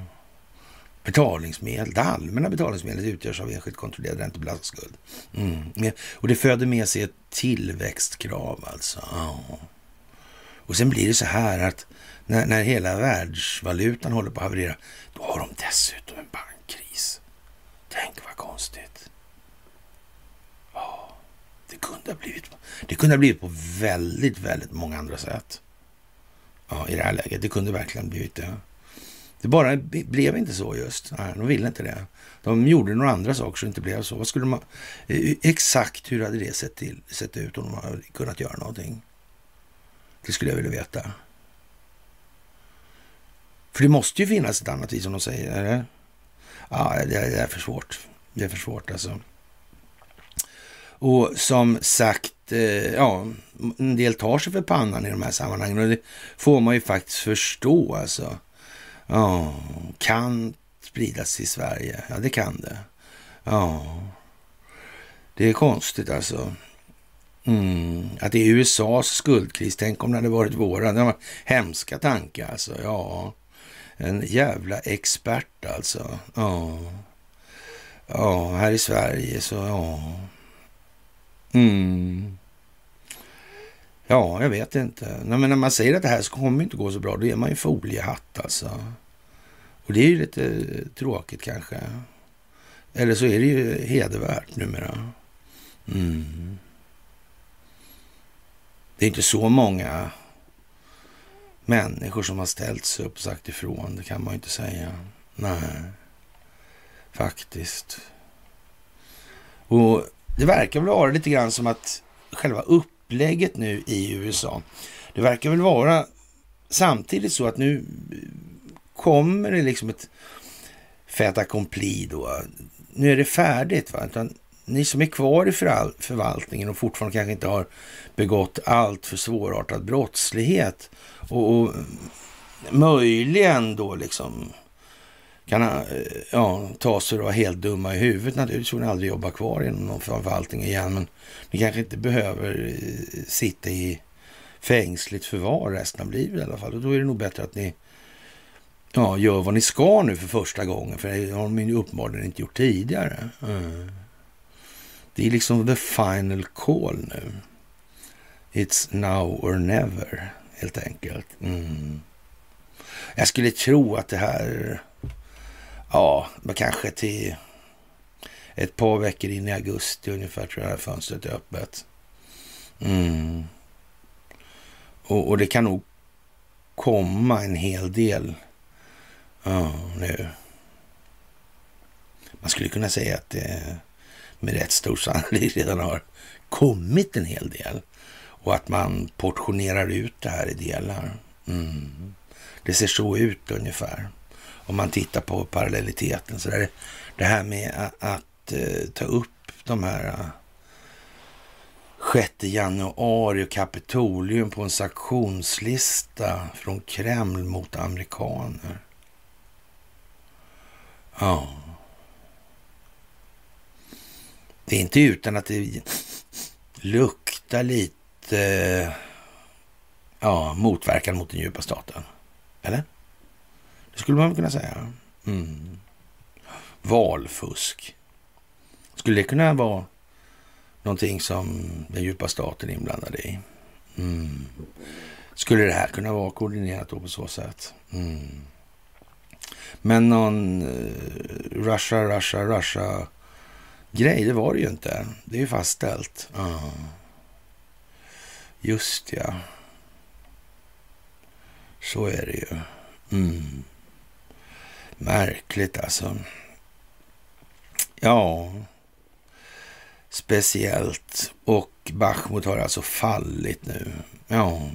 Betalningsmedel, det allmänna betalningsmedlet utgörs av enskilt kontrollerad räntebelastad skuld. Mm. Och det föder med sig ett tillväxtkrav alltså. Ja. Och sen blir det så här att när, när hela världsvalutan håller på att haverera, då har de dessutom en bankkris. Tänk vad konstigt. Ja, det kunde ha blivit, det kunde ha blivit på väldigt, väldigt många andra sätt. Ja, i det här läget. Det kunde verkligen blivit det. Det bara blev inte så just. Nej, de ville inte det. De gjorde några andra saker så det inte blev så. Vad skulle de eh, exakt hur hade det sett, till, sett ut om de hade kunnat göra någonting? Det skulle jag vilja veta. För det måste ju finnas ett annat vis som de säger. Eller? Ja, det är för svårt. Det är för svårt alltså. Och som sagt, eh, ja, en del tar sig för pannan i de här sammanhangen och det får man ju faktiskt förstå alltså. Ja, kan spridas i Sverige. Ja, det kan det. Ja, det är konstigt alltså. Mm. Att det är USAs skuldkris. Tänk om det hade varit våran. Det var hemska tankar alltså. Ja, en jävla expert alltså. Ja, ja här i Sverige så ja. Mm. Ja, jag vet inte. Men när man säger att det här kommer inte gå så bra, då är man ju foliehatt alltså. Och det är ju lite tråkigt kanske. Eller så är det ju hedervärt numera. Mm. Det är inte så många människor som har ställt sig upp och sagt ifrån. Det kan man ju inte säga. Nej, faktiskt. Och det verkar väl vara lite grann som att själva upplägget nu i USA, det verkar väl vara samtidigt så att nu kommer det liksom ett fait accompli då. Nu är det färdigt. Va? Utan ni som är kvar i förvaltningen och fortfarande kanske inte har begått allt för svårartad brottslighet och, och möjligen då liksom kan eh, ja, ta sig och vara helt dumma i huvudet naturligtvis får ni aldrig jobba kvar inom någon förvaltning igen. Men ni kanske inte behöver eh, sitta i fängsligt förvar resten av livet i alla fall. Och då är det nog bättre att ni ja, gör vad ni ska nu för första gången. För det har de ju uppenbarligen inte gjort tidigare. Mm. Det är liksom the final call nu. It's now or never, helt enkelt. Mm. Jag skulle tro att det här, ja, kanske till ett par veckor in i augusti ungefär tror jag det här fönstret är öppet. Mm. Och, och, det kan nog komma en hel del ja, nu. Man skulle kunna säga att det med rätt stor sannolikhet redan har kommit en hel del och att man portionerar ut det här i delar. Mm. Det ser så ut ungefär. Om man tittar på parallelliteten. Så där, det här med att, att ta upp de här eh, 6 januari och Kapitolium på en sanktionslista från Kreml mot amerikaner. Ja. Det är inte utan att det luktar lite ja, motverkan mot den djupa staten. Eller? Det skulle man kunna säga. Mm. Valfusk. Skulle det kunna vara någonting som den djupa staten är inblandad i? Mm. Skulle det här kunna vara koordinerat på så sätt? Mm. Men någon eh, uh, Russia, Russia, Russia grej, det var det ju inte. Det är ju fastställt. Ja. Just ja. Så är det ju. Mm. Märkligt alltså. Ja, speciellt. Och Bachmut har alltså fallit nu. Ja,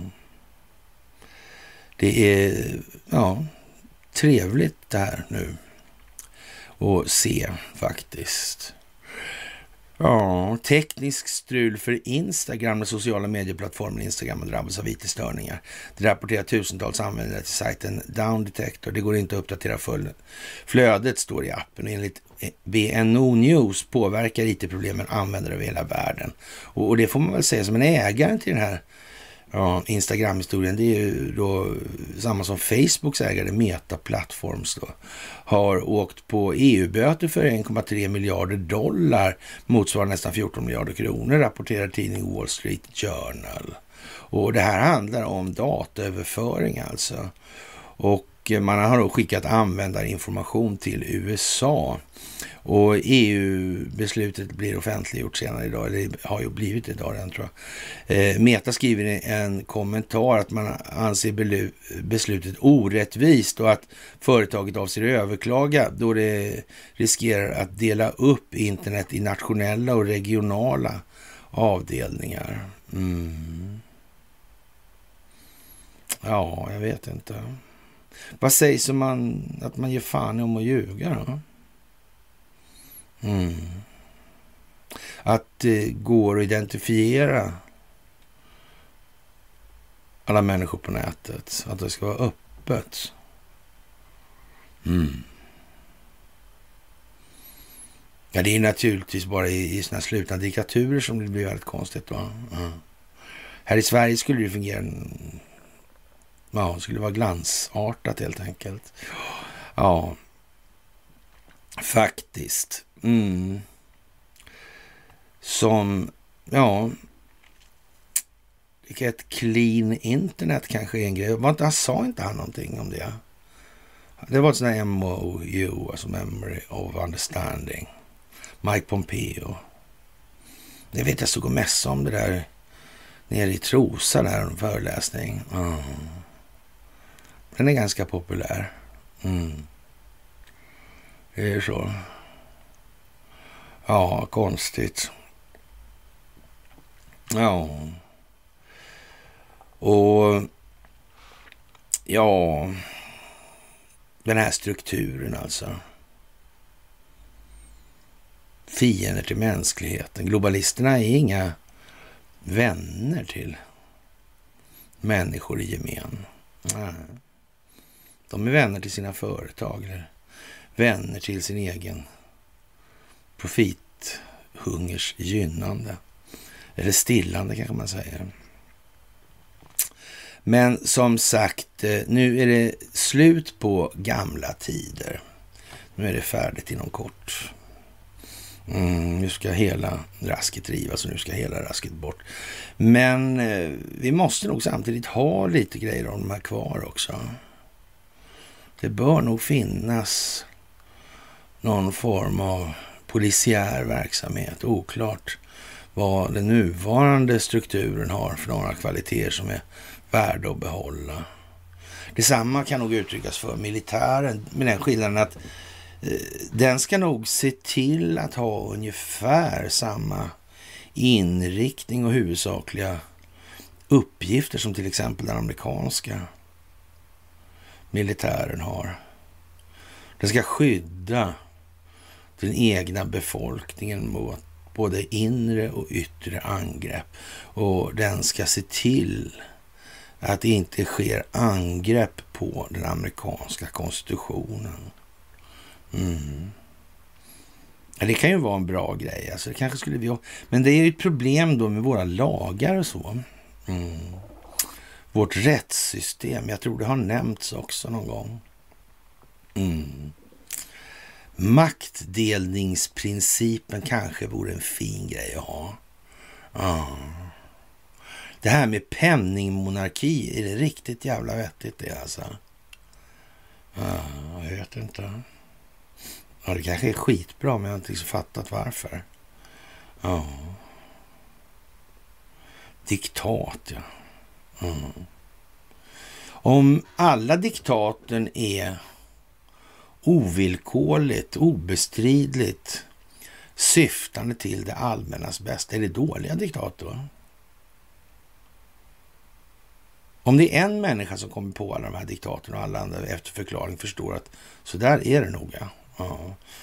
det är ja, trevligt det här nu att se faktiskt. Ja, teknisk strul för Instagram, den sociala medieplattformen Instagram har drabbats av IT-störningar. Det rapporterar tusentals användare till sajten Down Detector. Det går inte att uppdatera flödet, står i appen. Enligt BNO News påverkar IT-problemen användare över hela världen. Och, det får man väl säga som en ägare till den här Ja, Instagram-historien, det är ju då samma som Facebooks ägare Meta Platforms då, har åkt på EU-böter för 1,3 miljarder dollar, motsvarande nästan 14 miljarder kronor, rapporterar tidningen Wall Street Journal. Och det här handlar om dataöverföring alltså. Och eh, man har då skickat användarinformation till USA och EU-beslutet blir offentliggjort senare idag, eller har ju blivit idag redan tror jag. Eh, Meta skriver i en kommentar att man anser beslutet orättvist och att företaget avser överklaga då det riskerar att dela upp internet i nationella och regionala avdelningar. Mm. Ja, jag vet inte. Vad sägs om man, att man ger fan om att ljuga då? Mm. Att eh, det går att identifiera alla människor på nätet. Att det ska vara öppet. Mm. Ja, det är naturligtvis bara i, i sådana slutna diktaturer som det blir väldigt konstigt. Va? Mm. Här i Sverige skulle det fungera... Ja, det skulle vara glansartat helt enkelt. Ja, faktiskt. Mm. Som, ja, Vilket clean internet kanske är en grej. Var inte, han sa inte han någonting om det? Det var ett sånt här MOU, alltså Memory of Understanding. Mike Pompeo. Det vet jag stod och mässa om det där nere i Trosa där, en föreläsning. Mm. Den är ganska populär. Mm. Det är så. Ja, konstigt. Ja. Och ja, den här strukturen alltså. Fiender till mänskligheten. Globalisterna är inga vänner till människor i gemen. Nej. De är vänner till sina företag eller vänner till sin egen profithungers gynnande. Eller stillande kanske man säger. Men som sagt, eh, nu är det slut på gamla tider. Nu är det färdigt inom kort. Mm, nu ska hela rasket rivas och nu ska hela rasket bort. Men eh, vi måste nog samtidigt ha lite grejer av de här kvar också. Det bör nog finnas någon form av polisiär verksamhet. Oklart vad den nuvarande strukturen har för några kvaliteter som är värda att behålla. Detsamma kan nog uttryckas för militären med den skillnaden att eh, den ska nog se till att ha ungefär samma inriktning och huvudsakliga uppgifter som till exempel den amerikanska militären har. Den ska skydda den egna befolkningen mot både inre och yttre angrepp. Och den ska se till att det inte sker angrepp på den amerikanska konstitutionen. Mm. Det kan ju vara en bra grej. Alltså, det kanske skulle vi Men det är ju ett problem då med våra lagar och så. Mm. Vårt rättssystem. Jag tror det har nämnts också någon gång. Mm. Maktdelningsprincipen kanske vore en fin grej att ha. Ja. Det här med penningmonarki, är det riktigt jävla vettigt det alltså? Ja, jag vet inte. Ja, det kanske är skitbra, men jag har inte liksom fattat varför. Ja. Diktat, ja. Mm. Om alla diktaten är ovillkorligt, obestridligt syftande till det allmännas bästa. Är det dåliga diktator? Om det är en människa som kommer på alla de här diktatorerna och alla andra efter förklaring förstår att så där är det nog. ja.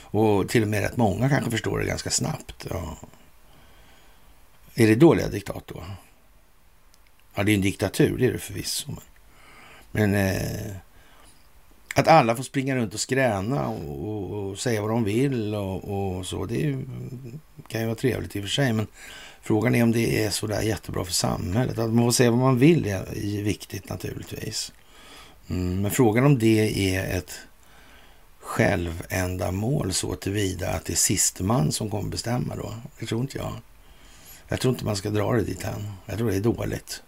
Och till och med rätt många kanske förstår det ganska snabbt. Ja. Är det dåliga diktator? Ja, det är en diktatur, det är det förvisso. Men, men eh, att alla får springa runt och skräna och, och, och säga vad de vill och, och så, det är, kan ju vara trevligt i och för sig. Men frågan är om det är så där jättebra för samhället. Att man får säga vad man vill är viktigt naturligtvis. Mm, men frågan om det är ett självändamål så tillvida att det är siste man som kommer bestämma då. Det tror inte jag. Jag tror inte man ska dra det dit än. Jag tror det är dåligt.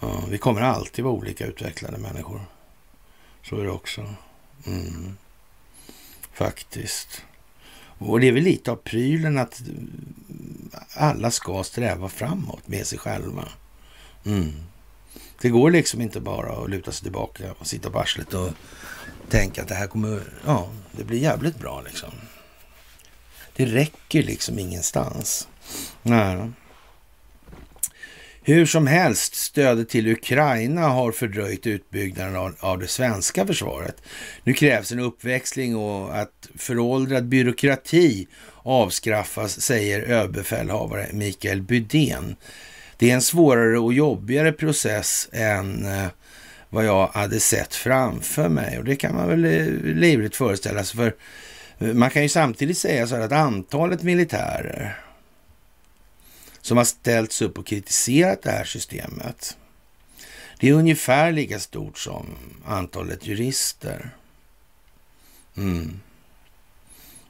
Ja, vi kommer alltid vara olika utvecklade människor. Så är det också. Mm. Faktiskt. Och det är väl lite av prylen att alla ska sträva framåt med sig själva. Mm. Det går liksom inte bara att luta sig tillbaka och sitta på arslet och tänka att det här kommer, ja, det blir jävligt bra liksom. Det räcker liksom ingenstans. Nej. Hur som helst, stödet till Ukraina har fördröjt utbyggnaden av, det svenska försvaret. Nu krävs en uppväxling och att föråldrad byråkrati avskaffas, säger överbefälhavare Mikael Bydén. Det är en svårare och jobbigare process än eh, vad jag hade sett framför mig och det kan man väl eh, livligt föreställa sig. För eh, man kan ju samtidigt säga så här att antalet militärer som har ställts upp och kritiserat det här systemet. Det är ungefär lika stort som antalet jurister. Mm.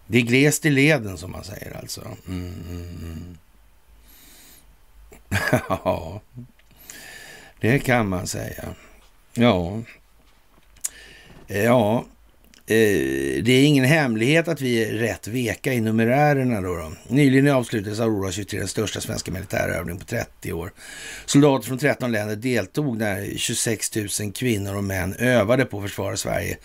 Det är glest i leden som man säger alltså. Mm, mm, mm. ja, det kan man säga. Ja, ja, Eh, det är ingen hemlighet att vi är rätt veka i numerärerna. Då, då. Nyligen avslutades Aurora 23 den största svenska militärövningen på 30 år. Soldater från 13 länder deltog när 26 000 kvinnor och män övade på att försvara Sverige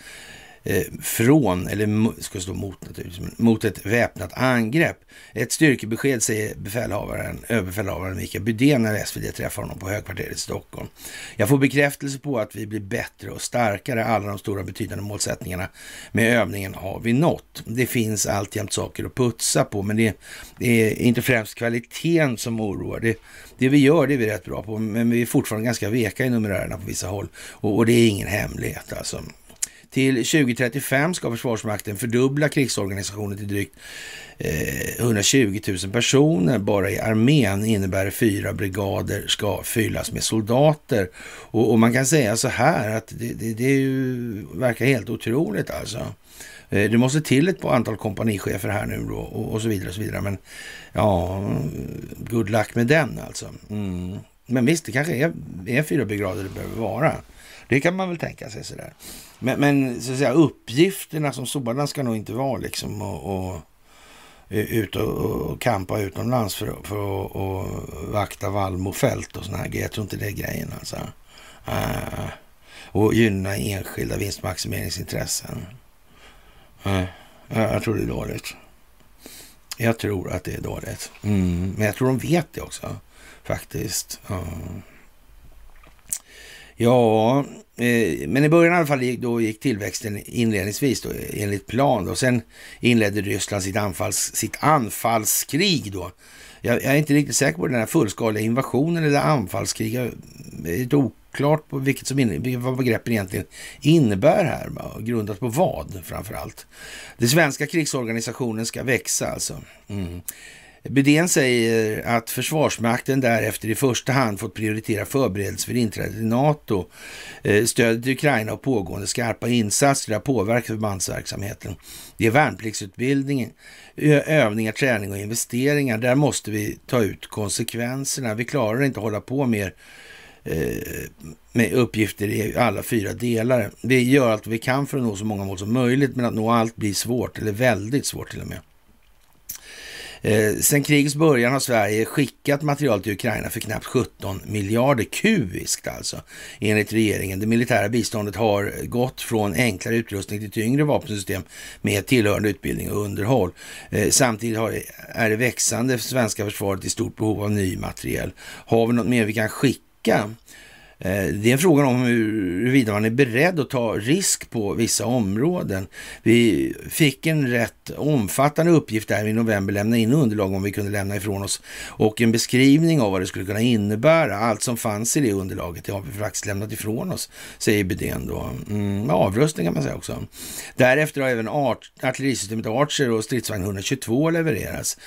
Eh, från, eller ska stå mot naturligtvis, mot ett väpnat angrepp. Ett styrkebesked säger befälhavaren, överbefälhavaren Mikael Bydén när SvD träffar honom på högkvarteret i Stockholm. Jag får bekräftelse på att vi blir bättre och starkare. Alla de stora betydande målsättningarna med övningen har vi nått. Det finns alltjämt saker att putsa på, men det är inte främst kvaliteten som oroar. Det, det vi gör det är vi rätt bra på, men vi är fortfarande ganska veka i numerärerna på vissa håll. Och, och det är ingen hemlighet alltså. Till 2035 ska Försvarsmakten fördubbla krigsorganisationen till drygt eh, 120 000 personer. Bara i armén innebär det fyra brigader ska fyllas med soldater. Och, och man kan säga så här att det, det, det ju, verkar helt otroligt alltså. Eh, det måste till ett antal kompanichefer här nu då och, och, så vidare och så vidare. Men ja, good luck med den alltså. Mm. Men visst, det kanske är, är fyra brigader det behöver vara. Det kan man väl tänka sig sådär. Men, men så att säga, uppgifterna som sådana ska nog inte vara liksom och, och eh, ut och, och kampa utomlands för, för att och vakta Valmofält och sådana här grejer. Jag tror inte det är grejen alltså. Uh, och gynna enskilda vinstmaximeringsintressen. Uh, jag tror det är dåligt. Jag tror att det är dåligt. Mm, men jag tror de vet det också faktiskt. Uh. Ja, eh, men i början i alla fall då gick tillväxten inledningsvis då, enligt plan. Då. Sen inledde Ryssland sitt, anfalls, sitt anfallskrig då. Jag, jag, är inte riktigt säker på den här fullskaliga invasionen eller anfallskrig. Jag är lite oklart på vilket som in, vad begreppen egentligen innebär här. Grundat på vad framför allt. Den svenska krigsorganisationen ska växa alltså. Mm. Bydén säger att Försvarsmakten därefter i första hand fått prioritera förberedelser för inträdet i NATO. Eh, stödet till Ukraina och pågående skarpa insatser har påverkat förbandsverksamheten. Det är värnpliktsutbildning, övningar, träning och investeringar. Där måste vi ta ut konsekvenserna. Vi klarar inte att hålla på mer eh, med uppgifter i alla fyra delar. Vi gör allt vi kan för att nå så många mål som möjligt, men att nå allt blir svårt, eller väldigt svårt till och med. Eh, sen krigets början har Sverige skickat material till Ukraina för knappt 17 miljarder kubiskt alltså, enligt regeringen. Det militära biståndet har gått från enklare utrustning till tyngre vapensystem med tillhörande utbildning och underhåll. Eh, samtidigt har, är det växande svenska försvaret i stort behov av ny materiel. Har vi något mer vi kan skicka? Eh, det är en fråga om huruvida man är beredd att ta risk på vissa områden. Vi fick en rätt omfattande uppgift där i november, lämna in underlag om vi kunde lämna ifrån oss och en beskrivning av vad det skulle kunna innebära. Allt som fanns i det underlaget, det har vi faktiskt lämnat ifrån oss, säger Bydén då. Mm, avrustning kan man säga också. Därefter har även art, artillerisystemet Archer och stridsvagn 122 levererats.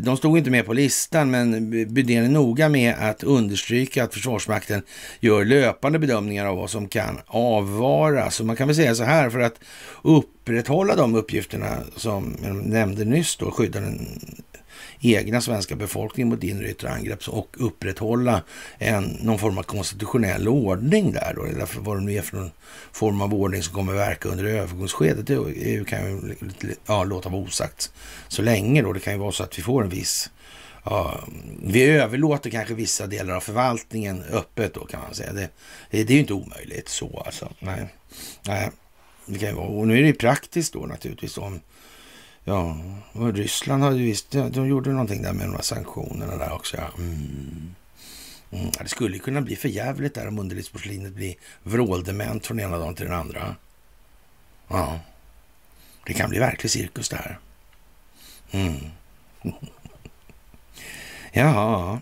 De stod inte med på listan, men Bydén är noga med att understryka att Försvarsmakten gör löpande bedömningar av vad som kan avvaras. Så man kan väl säga så här, för att upprätthålla de uppgifterna som jag nämnde nyss då, skydda den egna svenska befolkningen mot inre yttre angrepp och upprätthålla en, någon form av konstitutionell ordning där då, eller vad det nu är för någon form av ordning som kommer verka under övergångsskedet. Det kan ju ja, låta vara osagt så länge då. Det kan ju vara så att vi får en viss Ja, vi överlåter kanske vissa delar av förvaltningen öppet då kan man säga. Det, det, det är ju inte omöjligt så alltså. Nej, nej. Det kan ju vara. Och nu är det ju praktiskt då naturligtvis om Ja, och Ryssland hade ju visst, de gjorde någonting där med de här sanktionerna där också. Ja. Mm. Mm. Det skulle kunna bli för jävligt där om underlivsporslinet blir vråldement från ena dagen till den andra. Ja, det kan bli verklig cirkus det här. Mm. Jaha.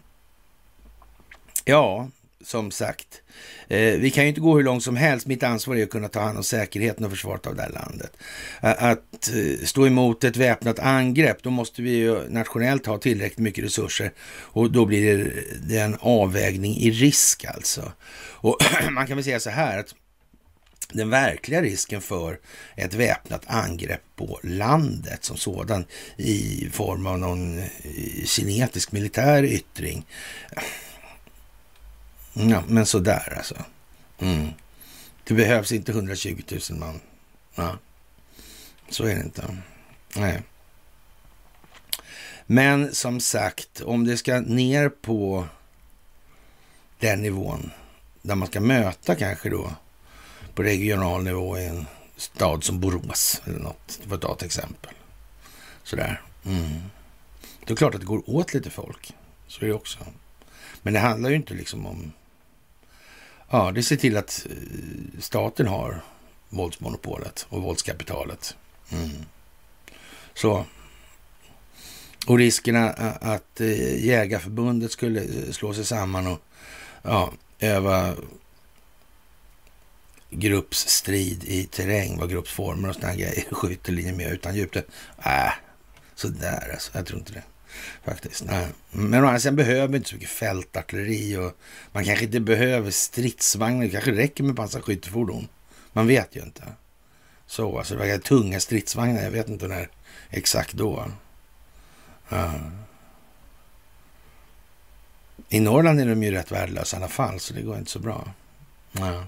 Ja, som sagt. Eh, vi kan ju inte gå hur långt som helst. Mitt ansvar är att kunna ta hand om säkerheten och försvaret av det här landet. Att eh, stå emot ett väpnat angrepp, då måste vi ju nationellt ha tillräckligt mycket resurser och då blir det en avvägning i risk alltså. Och man kan väl säga så här att den verkliga risken för ett väpnat angrepp på landet som sådan i form av någon eh, kinetisk militär yttring. Ja, men sådär alltså. Mm. Det behövs inte 120 000 man. Ja. Så är det inte. Nej. Men som sagt, om det ska ner på den nivån där man ska möta kanske då på regional nivå i en stad som Borås eller något, för att ta ett exempel. Sådär. Mm. Det är klart att det går åt lite folk. Så är det också. Men det handlar ju inte liksom om... Ja, det ser till att eh, staten har våldsmonopolet och våldskapitalet. Mm. Så. Och riskerna att eh, Jägarförbundet skulle eh, slå sig samman och ja, öva gruppsstrid i terräng, vad gruppsformer och sådana grejer, skyttelinjer med utan djup. Äh, sådär alltså. Jag tror inte det faktiskt. Nej. Men å andra sidan behöver vi inte så mycket fältartilleri och man kanske inte behöver stridsvagnar. Det kanske räcker med pansarskyttefordon. Man vet ju inte. Så alltså, det var tunga stridsvagnar. Jag vet inte när exakt då. Uh. I Norrland är de ju rätt värdelösa i alla fall, så det går inte så bra. Uh.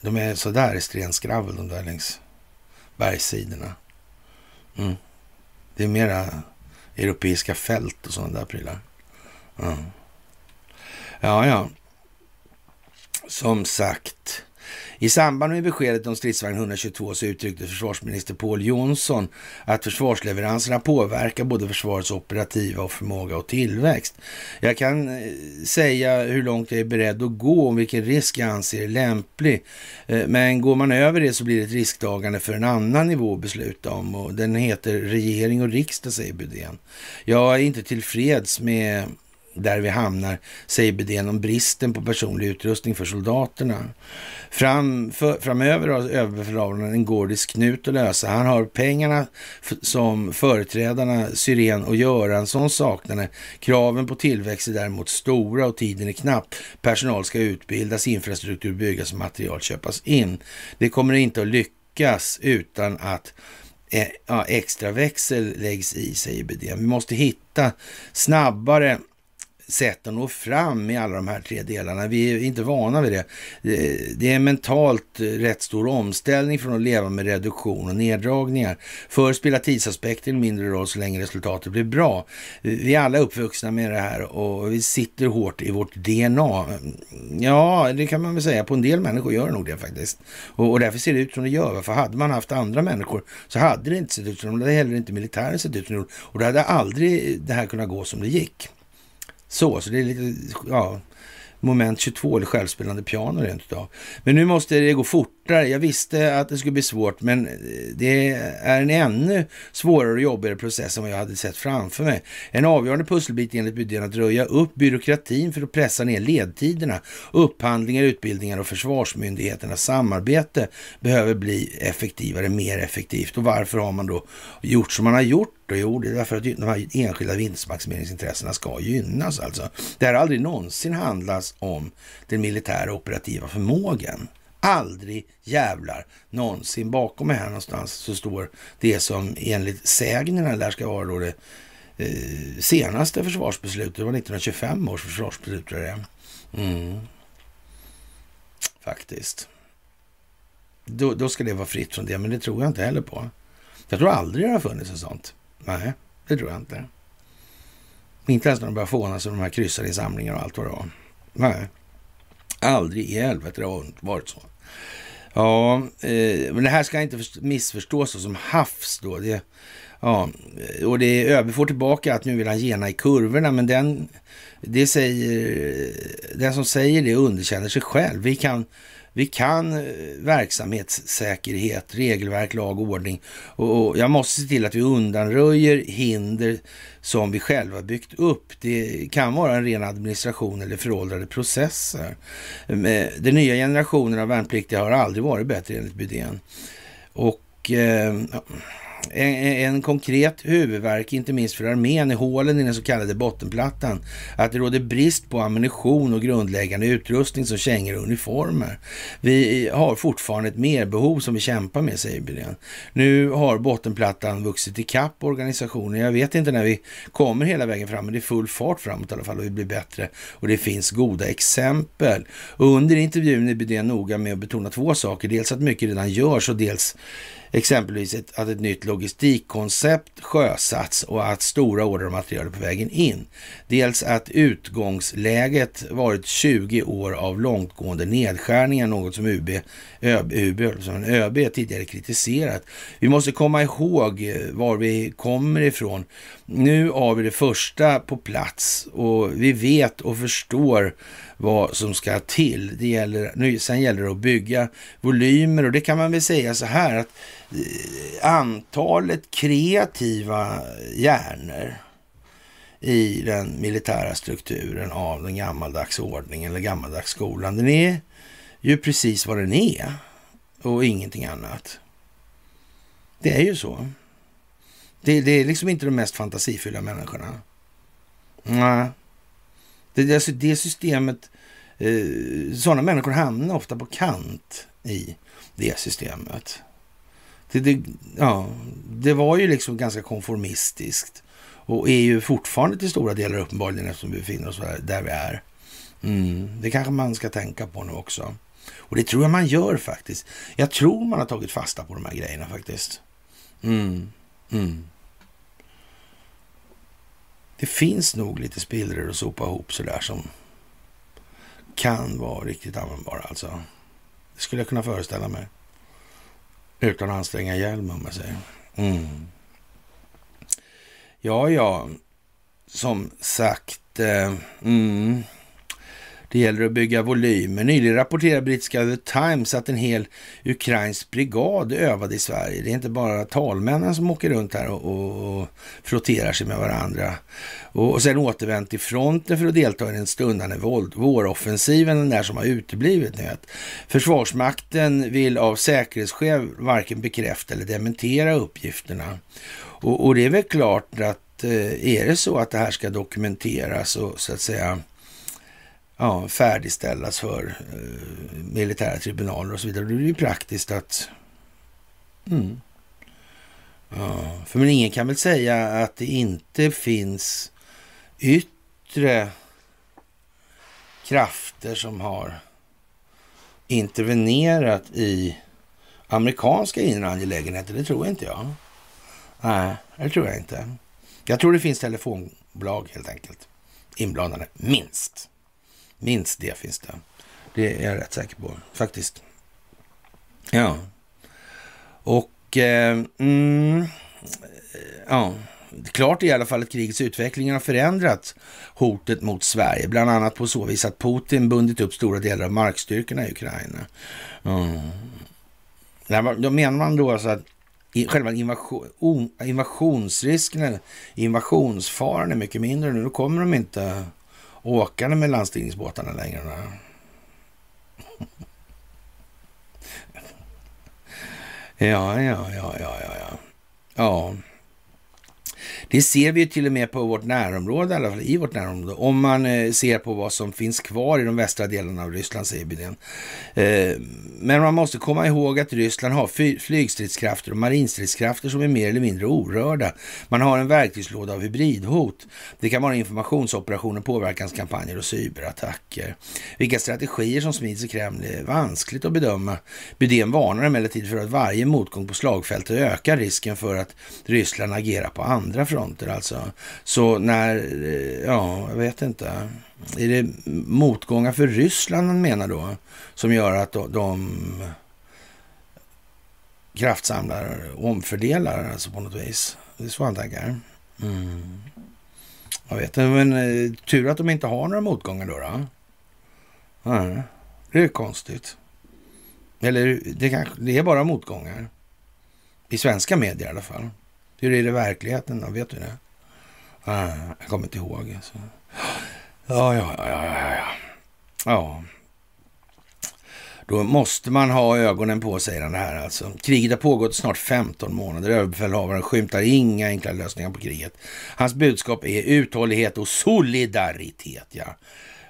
De är sådär i stenskravel de där längs bergssidorna. Mm. Det är mera europeiska fält och sådana där prylar. Mm. ja, ja. Som sagt. I samband med beskedet om stridsvagn 122 så uttryckte försvarsminister Paul Jonsson att försvarsleveranserna påverkar både försvarets operativa och förmåga och tillväxt. Jag kan eh, säga hur långt jag är beredd att gå och vilken risk jag anser är lämplig. Eh, men går man över det så blir det ett risktagande för en annan nivå att besluta om och den heter regering och riksdag, säger Budén. Jag är inte tillfreds med där vi hamnar, säger Bedén om bristen på personlig utrustning för soldaterna. Fram, för, framöver har överbefälhavaren en gordisk knut att lösa. Han har pengarna som företrädarna Syren och Göransson saknade. Kraven på tillväxt är däremot stora och tiden är knapp. Personal ska utbildas, infrastruktur byggas och material köpas in. Det kommer inte att lyckas utan att eh, ja, extra växel läggs i, säger Bedén. Vi måste hitta snabbare sätt att nå fram i alla de här tre delarna. Vi är inte vana vid det. Det är en mentalt rätt stor omställning från att leva med reduktion och neddragningar. Förr spelar tidsaspekten mindre roll så länge resultatet blir bra. Vi är alla uppvuxna med det här och vi sitter hårt i vårt DNA. Ja, det kan man väl säga. På en del människor gör det nog det faktiskt. Och, och därför ser det ut som det gör. För hade man haft andra människor så hade det inte sett ut som det. Det hade heller inte militären sett ut som det Och då hade aldrig det här kunnat gå som det gick. Så, så det är lite, ja, moment 22 eller självspelande piano rent utav. Men nu måste det gå fort fortare. Jag visste att det skulle bli svårt, men det är en ännu svårare och jobbigare process än vad jag hade sett framför mig. En avgörande pusselbit enligt Bydén att röja upp byråkratin för att pressa ner ledtiderna. Upphandlingar, utbildningar och försvarsmyndigheternas samarbete behöver bli effektivare, mer effektivt. Och varför har man då gjort som man har gjort? Och jo, det är därför att de här enskilda vinstmaximeringsintressena ska gynnas alltså. Det har aldrig någonsin handlat om den militära operativa förmågan. Aldrig jävlar någonsin. Bakom mig här någonstans så står det som enligt sägnerna där ska vara då det eh, senaste försvarsbeslutet. Det var 1925 års försvarsbeslut tror jag det mm. Faktiskt. Då, då ska det vara fritt från det, men det tror jag inte heller på. Jag tror aldrig det har funnits ett sånt. Nej, det tror jag inte. Inte ens när de börjar fånas sig de här kryssade och allt vad det var. Nej, aldrig i helvete det har varit så. Ja, eh, men det här ska inte missförstås som havs då. Det, ja, eh, och det är ÖB får tillbaka att nu vill han gena i kurvorna, men den, det säger, den som säger det underkänner sig själv. Vi kan vi kan eh, verksamhetssäkerhet, regelverk, lag och ordning. Och, jag måste se till att vi undanröjer hinder som vi själva byggt upp. Det kan vara en ren administration eller föråldrade processer. Eh, den nya generationen av värnpliktiga har aldrig varit bättre enligt Bydén. Och eh, en, en, konkret huvudverk, inte minst för armén, är hålen i den så kallade bottenplattan. Att det råder brist på ammunition och grundläggande utrustning som kängor och uniformer. Vi har fortfarande ett merbehov som vi kämpar med, säger Bylén. Nu har bottenplattan vuxit ikapp organisationen. Jag vet inte när vi kommer hela vägen fram, men det är full fart framåt i alla fall och vi blir bättre. Och det finns goda exempel. Och under intervjun är Bydén noga med att betona två saker. Dels att mycket redan görs och dels exempelvis ett, att ett nytt logistikkoncept sjösatts och att stora order och material är på vägen in. Dels att utgångsläget varit 20 år av långtgående nedskärningar, något som UB, ÖB, UB, som ÖB tidigare kritiserat. Vi måste komma ihåg eh, var vi kommer ifrån. Nu har vi det första på plats och vi vet och förstår vad som ska till. Det gäller, nu, sen gäller det att bygga volymer och det kan man väl säga så här att Eh, antalet kreativa hjärnor i den militära strukturen av den gammaldags ordningen eller gammaldags skolan, den är ju precis vad den är och ingenting annat. Det är ju så. Det, det är liksom inte de mest fantasifulla människorna. Nej. Det, alltså det systemet, eh, sådana människor hamnar ofta på kant i det systemet. Det, det, ja, det var ju liksom ganska konformistiskt och är ju fortfarande till stora delar uppenbarligen eftersom vi befinner oss där vi är. Mm, det kanske man ska tänka på nu också. Och det tror jag man gör faktiskt. Jag tror man har tagit fasta på de här grejerna faktiskt. Mm, mm. Det finns nog lite spillror att sopa ihop sådär som kan vara riktigt användbara alltså. Det skulle jag kunna föreställa mig. Utan att anstränga hjälm om man säger. Mm. Ja, ja. Som sagt. Eh, mm. Det gäller att bygga volymer. Nyligen rapporterade brittiska The Times att en hel ukrainsk brigad övade i Sverige. Det är inte bara talmännen som åker runt här och, och, och frotterar sig med varandra. Och, och sen återvänt till fronten för att delta i den stundande våld, våroffensiven, den där som har uteblivit nu. Försvarsmakten vill av säkerhetsskäl varken bekräfta eller dementera uppgifterna. Och, och det är väl klart att eh, är det så att det här ska dokumenteras och så att säga ja, färdigställas för eh, militära tribunaler och så vidare. Då är det ju praktiskt att... Mm. Ja, för men ingen kan väl säga att det inte finns yttre krafter som har intervenerat i amerikanska inre angelägenheter. Det tror inte jag. Nej, det tror jag inte. Jag tror det finns telefonbolag helt enkelt inblandade, minst. Minst det finns det. Det är jag rätt säker på faktiskt. Ja. Och eh, mm, eh, ja, klart är i alla fall att krigets utveckling har förändrat hotet mot Sverige, bland annat på så vis att Putin bundit upp stora delar av markstyrkorna i Ukraina. Mm. Då menar man då alltså att själva invasion, invasionsrisken, invasionsfaran är mycket mindre nu. Då kommer de inte åkande med landstigningsbåtarna längre. Ja, ja, ja, ja, ja, ja. Det ser vi till och med på vårt närområde, i alla fall i vårt närområde. Om man eh, ser på vad som finns kvar i de västra delarna av Ryssland, säger Bydén. Eh, men man måste komma ihåg att Ryssland har flygstridskrafter och marinstridskrafter som är mer eller mindre orörda. Man har en verktygslåda av hybridhot. Det kan vara informationsoperationer, påverkanskampanjer och cyberattacker. Vilka strategier som smids i Kreml är vanskligt att bedöma. Bydén varnar emellertid för att varje motgång på slagfältet ökar risken för att Ryssland agerar på andra fronter fronter alltså. Så när, eh, ja, jag vet inte. Är det motgångar för Ryssland man menar då? Som gör att de, de kraftsamlar och omfördelar alltså på något vis. Det är så han tänker. Mm. Jag vet inte, men eh, tur att de inte har några motgångar då. då. Nej, det är konstigt. Eller det, kanske, det är bara motgångar. I svenska medier i alla fall. Hur är det i verkligheten då? Vet du det? Ah, jag kommer inte ihåg. Alltså. Ja, ja, ja, ja, ja. Ja. Då måste man ha ögonen på, säger han det här alltså. Kriget har pågått snart 15 månader. Överbefälhavaren skymtar inga enkla lösningar på kriget. Hans budskap är uthållighet och solidaritet, ja.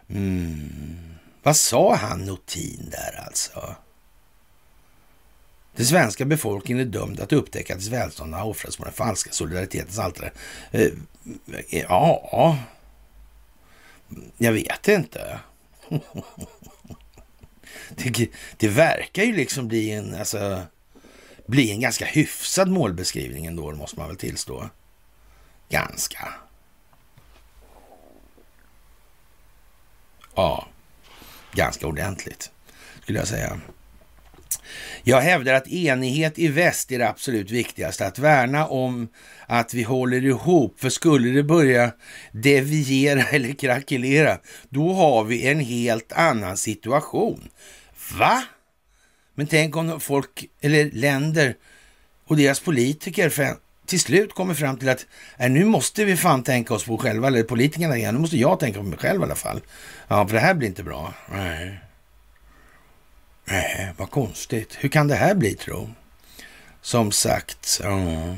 Mm. Vad sa han Notin där alltså? Den svenska befolkningen är dömd att upptäcka att dess välstånd har offrats på den falska solidaritetens altare. Eh, ja, jag vet inte. det, det, verkar ju liksom bli en, alltså, bli en ganska hyfsad målbeskrivning ändå, måste man väl tillstå. Ganska. Ja, ganska ordentligt skulle jag säga. Jag hävdar att enighet i väst är det absolut viktigaste. Att värna om att vi håller ihop. För skulle det börja deviera eller krackelera, då har vi en helt annan situation. Va? Men tänk om folk eller länder och deras politiker till slut kommer fram till att äh, nu måste vi fan tänka oss på själva, eller politikerna igen, nu måste jag tänka på mig själv i alla fall. Ja, för det här blir inte bra. Nej. Nej, vad konstigt. Hur kan det här bli tro? Som sagt, ja.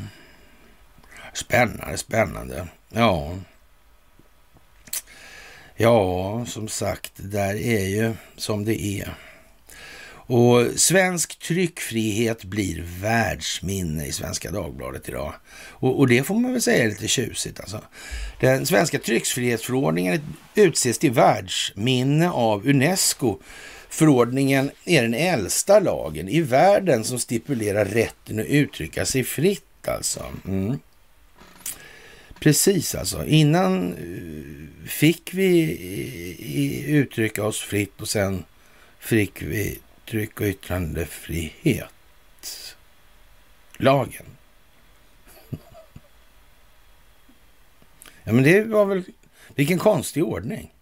Spännande, spännande. Ja. Ja, som sagt, det där är ju som det är. Och svensk tryckfrihet blir världsminne i Svenska Dagbladet idag. Och, och, det får man väl säga är lite tjusigt alltså. Den svenska tryckfrihetsförordningen utses till världsminne av Unesco Förordningen är den äldsta lagen i världen som stipulerar rätten att uttrycka sig fritt alltså. Mm. Precis alltså. Innan eh, fick vi eh, uttrycka oss fritt och sen fick vi tryck och yttrandefrihet. Lagen. Ja men det var väl, vilken konstig ordning.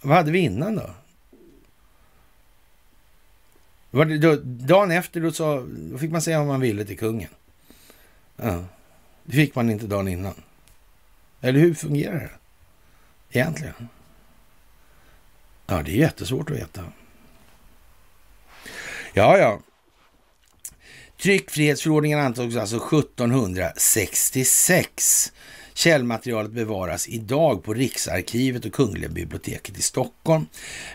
Vad hade vi innan då? Då, dagen efter då, sa, då fick man säga vad man ville till kungen. Ja. Det fick man inte dagen innan. Eller hur fungerar det egentligen? Ja, det är jättesvårt att veta. Ja, ja. Tryckfrihetsförordningen antogs alltså 1766 Källmaterialet bevaras idag på Riksarkivet och Kungliga biblioteket i Stockholm.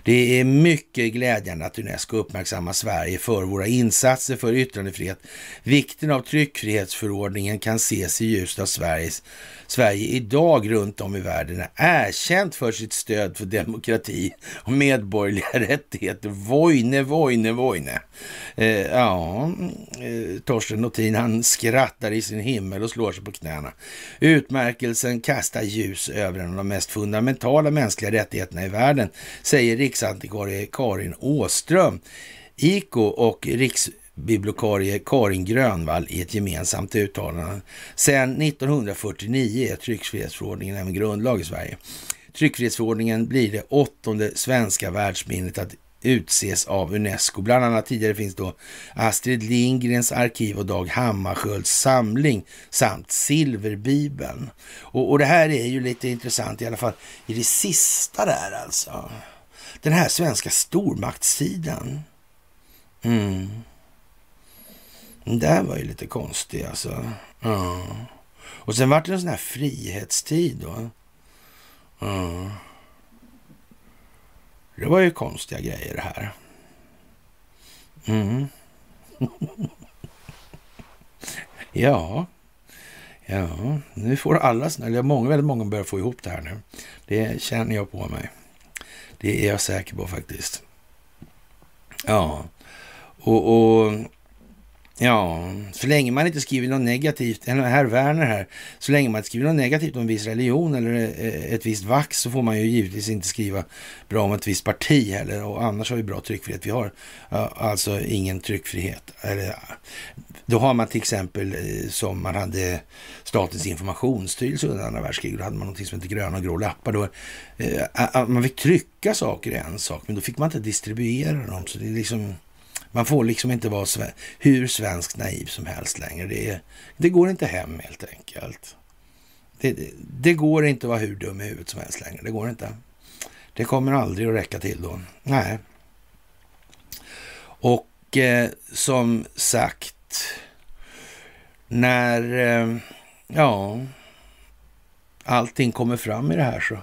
Det är mycket glädjande att Unesco uppmärksammar Sverige för våra insatser för yttrandefrihet. Vikten av tryckfrihetsförordningen kan ses i ljuset av Sveriges Sverige idag runt om i världen är erkänt för sitt stöd för demokrati och medborgerliga rättigheter. Vojne, vojne, vojne. Eh, ja, eh, Torsten Notin han skrattar i sin himmel och slår sig på knäna. Utmärkelsen kastar ljus över en av de mest fundamentala mänskliga rättigheterna i världen, säger riksantikvarie Karin Åström. IKO och Riks bibliotekarie Karin Grönvall i ett gemensamt uttalande. Sedan 1949 är tryckfrihetsförordningen även grundlag i Sverige. Tryckfrihetsförordningen blir det åttonde svenska världsminnet att utses av Unesco. Bland annat tidigare finns då Astrid Lindgrens arkiv och Dag Hammarskjölds samling samt Silverbibeln. Och, och det här är ju lite intressant i alla fall i det sista där alltså. Den här svenska stormaktstiden. Mm. Det här var ju lite konstigt alltså. Mm. Och sen vart det en sån här frihetstid då. Mm. Det var ju konstiga grejer det här. Mm. ja, ja, nu får alla, snälla. många, väldigt många börjar få ihop det här nu. Det känner jag på mig. Det är jag säker på faktiskt. Ja, och, och Ja, så länge man inte skriver något negativt, eller herr Werner här, så länge man inte skriver något negativt om en viss religion eller eh, ett visst vax så får man ju givetvis inte skriva bra om ett visst parti heller och annars har vi bra tryckfrihet. Vi har alltså ingen tryckfrihet. Eller, då har man till exempel eh, som man hade Statens informationsstyrelse under andra världskriget, då hade man något som hette gröna och grå lappar. Då, eh, man fick trycka saker i en sak, men då fick man inte distribuera dem. Så det är liksom man får liksom inte vara hur svensk naiv som helst längre. Det, är, det går inte hem helt enkelt. Det, det, det, går inte att vara hur dum i huvudet som helst längre. Det går inte. Det kommer aldrig att räcka till då. Nej. Och eh, som sagt, när eh, ja, allting kommer fram i det här så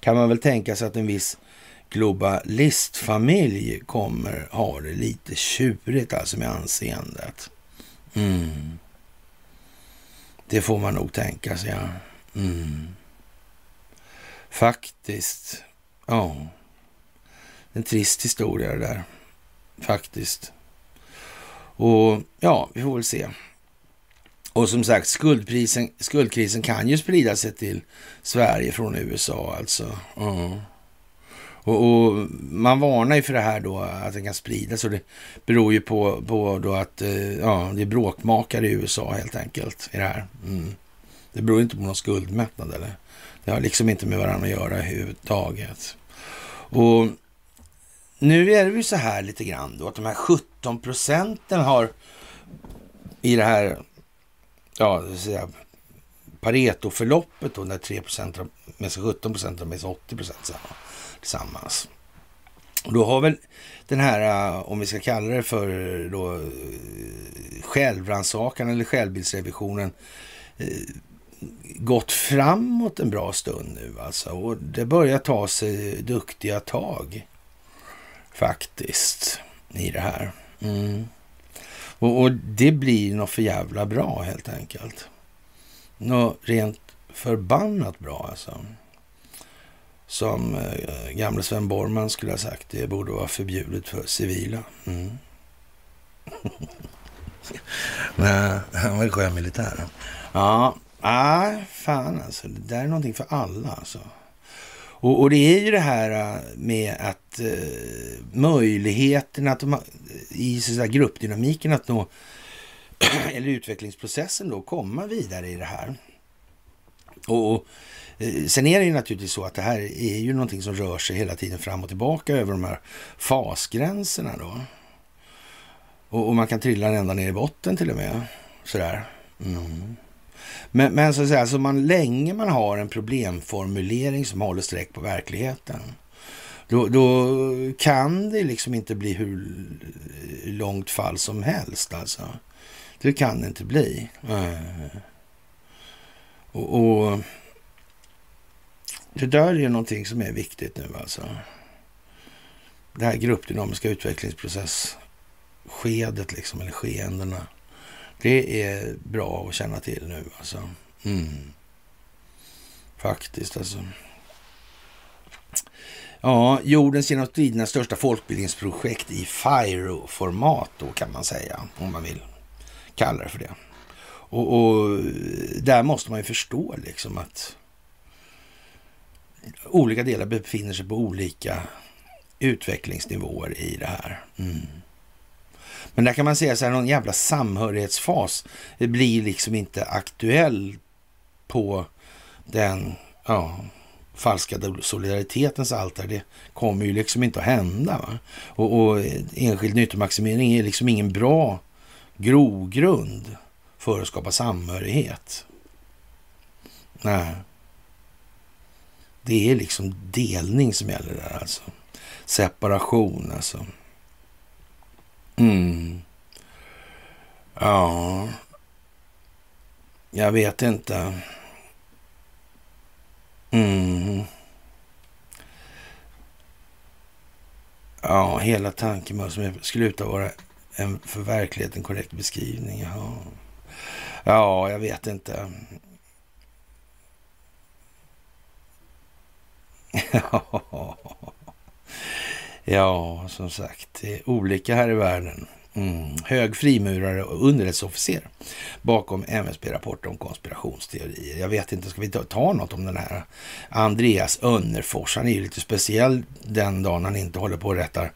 kan man väl tänka sig att en viss globalistfamilj kommer ha det lite tjurigt alltså med anseendet. Mm. Det får man nog tänka sig, ja. Mm. Faktiskt. Ja. En trist historia det där. Faktiskt. Och ja, vi får väl se. Och som sagt, skuldkrisen, kan ju sprida sig till Sverige från USA alltså. Mm. Och, och, man varnar ju för det här då, att den kan spridas. Och det beror ju på, på då att eh, ja, det är bråkmakare i USA helt enkelt i det här. Mm. Det beror inte på någon skuldmättnad eller. Det har liksom inte med varandra att göra överhuvudtaget. Och nu är det ju så här lite grann då att de här 17 procenten har i det här, ja, det säga, Pareto-förloppet då, när 3 procent har med sig 17 procent och med sig 80 procent tillsammans. Och då har väl den här, eh, om vi ska kalla det för eh, då, eh, självrannsakan eller självbildsrevisionen gått framåt en bra stund nu alltså. Och det börjar ta sig duktiga tag faktiskt i det här. Mm. Och, och, det blir nog för jävla bra helt enkelt. Något rent förbannat bra alltså som eh, gamle Sven Borman skulle ha sagt, det borde vara förbjudet för civila. Mm. Nej, han var ju sjömilitär. Ja, ah, fan alltså. Det där är någonting för alla alltså. Och, och det är ju det här eh, med att eh, möjligheten att de, i så gruppdynamiken att nå, eller utvecklingsprocessen då, komma vidare i det här. Och, och Eh, sen är det ju naturligtvis så att det här är ju någonting som rör sig hela tiden fram och tillbaka över de här fasgränserna då. Och, och man kan trilla ända ner i botten till och med. Sådär. Mm. Men, men så att säga, så man, länge man har en problemformulering som håller streck på verkligheten, då, då, kan det liksom inte bli hur långt fall som helst alltså. Det kan det inte bli. Mm. och, och det där är någonting som är viktigt nu alltså. Det här gruppdynamiska utvecklingsprocessskedet liksom, eller skeendena. Det är bra att känna till nu alltså. Mm. Faktiskt alltså. Ja, jordens genom tiderna största folkbildningsprojekt i FIRO-format då kan man säga, om man vill kalla det för det. Och, och där måste man ju förstå liksom att olika delar befinner sig på olika utvecklingsnivåer i det här. Mm. Men där kan man säga så här, någon jävla samhörighetsfas blir liksom inte aktuell på den ja, falska solidaritetens altare. Det kommer ju liksom inte att hända. Va? Och, och enskild nyttomaximering är liksom ingen bra grogrund för att skapa samhörighet. Nej. Det är liksom delning som gäller där alltså. Separation alltså. Mm. Ja. Jag vet inte. Mm. Ja, hela tanken med som skulle ut vara en för verkligheten korrekt beskrivning. Ja. Ja, jag vet inte. ja, som sagt, det är olika här i världen. Mm. Hög frimurare och underrättelseofficer bakom MSB-rapporter om konspirationsteorier. Jag vet inte, ska vi ta, ta något om den här Andreas Önnerfors? Han är ju lite speciell den dagen han inte håller på och rättar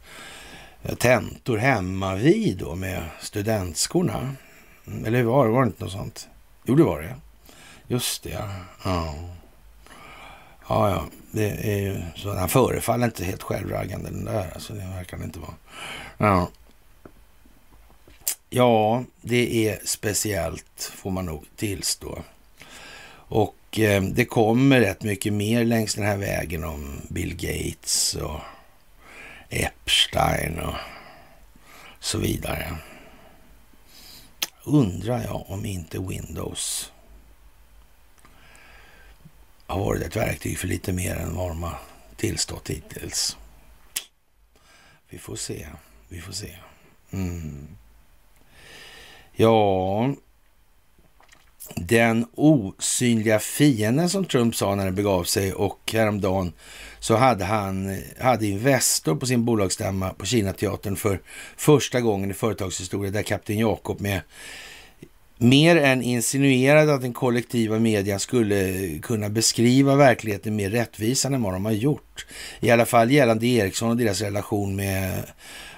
tentor hemma vid då med studentskorna. Eller hur var det? Var det inte något sånt? Jo, det var det. Just det, ja. Ja, ja. ja. Det är ju så. Han förefaller inte helt självraggande den där. Alltså, det verkar det inte vara. Ja. Ja, det är speciellt får man nog tillstå. Och eh, det kommer rätt mycket mer längs den här vägen om Bill Gates och Epstein och så vidare. Undrar jag om inte Windows har varit ett verktyg för lite mer än vad de har tillstått hittills. Vi får se. Vi får se. Mm. Ja, den osynliga fienden som Trump sa när det begav sig och häromdagen så hade han hade Investor på sin bolagsstämma på Kinateatern för första gången i företagshistoria där Kapten Jakob med mer än insinuerade att den kollektiva medien skulle kunna beskriva verkligheten mer rättvisande än vad de har gjort. I alla fall gällande Eriksson och deras relation med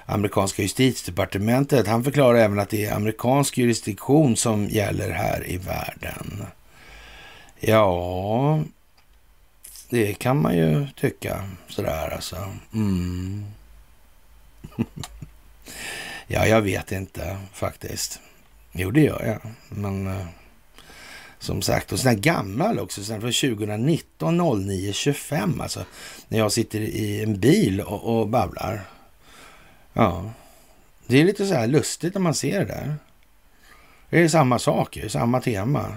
amerikanska justitiedepartementet. Han förklarar även att det är amerikansk jurisdiktion som gäller här i världen. Ja, det kan man ju tycka sådär alltså. Mm. ja, jag vet inte faktiskt. Jo, det gör jag. Men eh, som sagt, och sån här gammal också, sen från 2019 09 25 alltså. När jag sitter i en bil och, och babblar. Ja, det är lite så här lustigt när man ser det där. Det är samma saker, samma tema.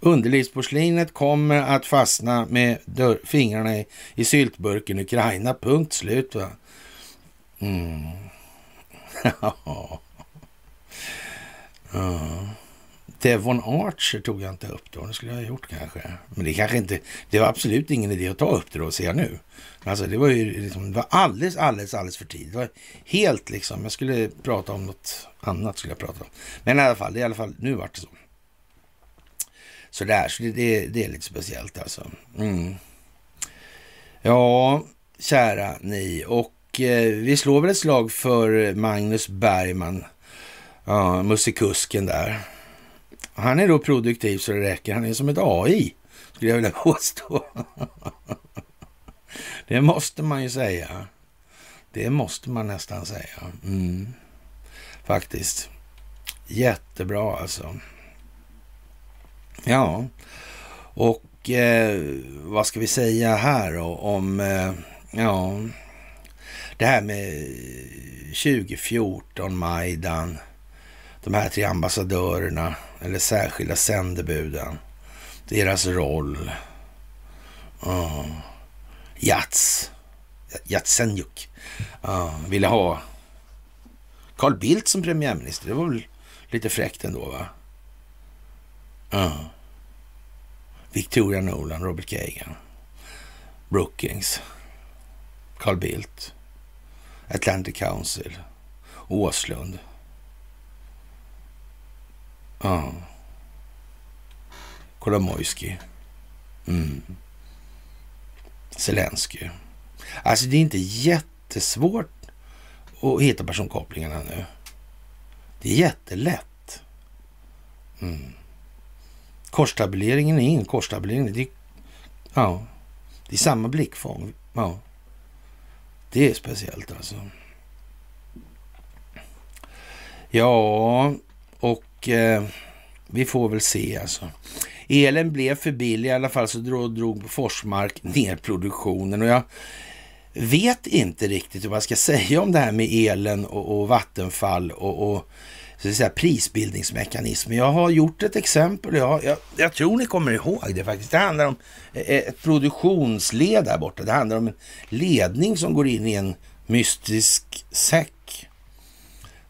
Underlivsporslinet kommer att fastna med dörr, fingrarna i, i syltburken Ukraina. Punkt slut. Va? Mm. ja. Devon Archer tog jag inte upp då. Det skulle jag ha gjort kanske. Men det kanske inte... Det var absolut ingen idé att ta upp det då, ser jag nu. Alltså det var ju liksom, det var alldeles, alldeles, alldeles för tidigt. Det var helt liksom... Jag skulle prata om något annat skulle jag prata om. Men i alla fall, det är i alla fall, nu vart det så. Sådär, så det, det, det är lite speciellt alltså. Mm. Ja, kära ni. Och eh, vi slår väl ett slag för Magnus Bergman, ja, musikusken där. Han är då produktiv så det räcker. Han är som ett AI, skulle jag vilja påstå. det måste man ju säga. Det måste man nästan säga. Mm. Faktiskt. Jättebra alltså. Ja, och eh, vad ska vi säga här då om, eh, ja, det här med 2014, Majdan, de här tre ambassadörerna eller särskilda sändebuden, deras roll. Uh, Jats, Jatsenjuk, uh, ville ha Carl Bildt som premiärminister. Det var väl lite fräckt ändå, va? Uh. Victoria Nolan, Robert Kagan, Brookings, Carl Bildt, Atlantic Council, Åslund. Ja. Kolomoisky. Mm. Zelensky. Alltså det är inte jättesvårt att hitta personkopplingarna nu. Det är jättelätt. Mm. Korstabuleringen är ingen korstabulering. Det är, ja, det är samma blickfång. Ja. Det är speciellt alltså. Ja, och eh, vi får väl se alltså. Elen blev för billig i alla fall så drog, drog Forsmark ner produktionen och jag vet inte riktigt vad jag ska säga om det här med elen och, och Vattenfall och, och så att säga, prisbildningsmekanismer. Jag har gjort ett exempel. Jag, jag, jag, tror ni kommer ihåg det faktiskt. Det handlar om eh, eh, ett produktionsled där borta. Det handlar om en ledning som går in i en mystisk säck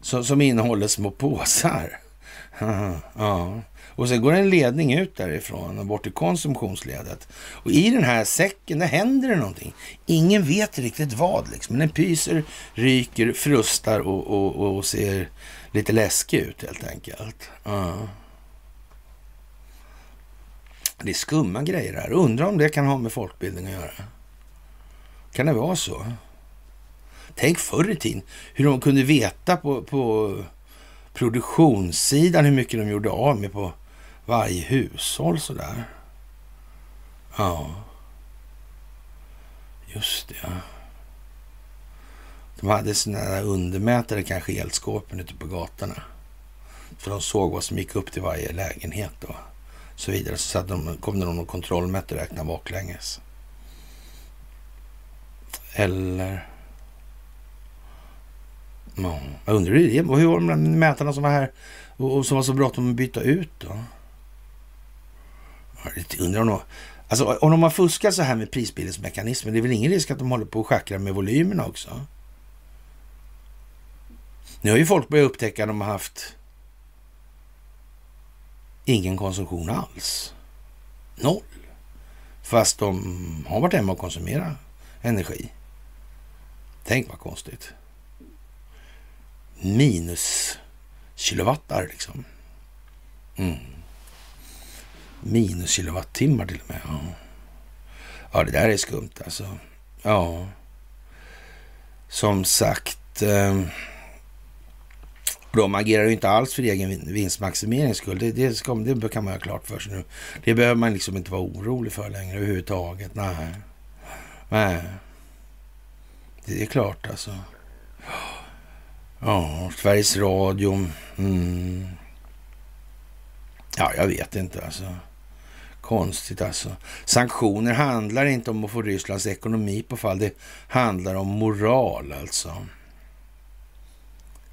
som, som innehåller små påsar. ja. Och sen går en ledning ut därifrån och bort till konsumtionsledet. Och i den här säcken, där händer det någonting. Ingen vet riktigt vad liksom. Men den pyser, ryker, frustar och, och, och ser lite läskig ut helt enkelt. Ja. Det är skumma grejer här. Undrar om det kan ha med folkbildning att göra. Kan det vara så? Tänk förr i tiden hur de kunde veta på, på produktionssidan hur mycket de gjorde av med på varje hushåll sådär. Ja. Just det, ja. De hade sådana där undermätare kanske i ute på gatorna. För de såg vad som gick upp till varje lägenhet och så vidare. Så de, kom det någon kontrollmätare och räknade baklänges. Eller... Ja, jag undrar hur det är. Hur var det med mätarna som var här och, och som var så bråttom att byta ut då? Jag undrar om de, alltså, om de har fuskat så här med prisbildningsmekanismen, det är väl ingen risk att de håller på att schackra med volymerna också? Nu har ju folk börjat upptäcka att de har haft ingen konsumtion alls. Noll. Fast de har varit hemma och konsumerat energi. Tänk vad konstigt. Minus kilowattar liksom. Mm. Minus kilowattimmar till och med. Ja. ja, det där är skumt alltså. Ja, som sagt. Eh, de agerar ju inte alls för egen vinstmaximerings skull. Det, det, ska, det kan man ha klart för sig nu. Det behöver man liksom inte vara orolig för längre överhuvudtaget. Nej. Nej. Det är klart alltså. Ja, Sveriges Radio. Mm. Ja, jag vet inte alltså. Konstigt alltså. Sanktioner handlar inte om att få Rysslands ekonomi på fall. Det handlar om moral alltså.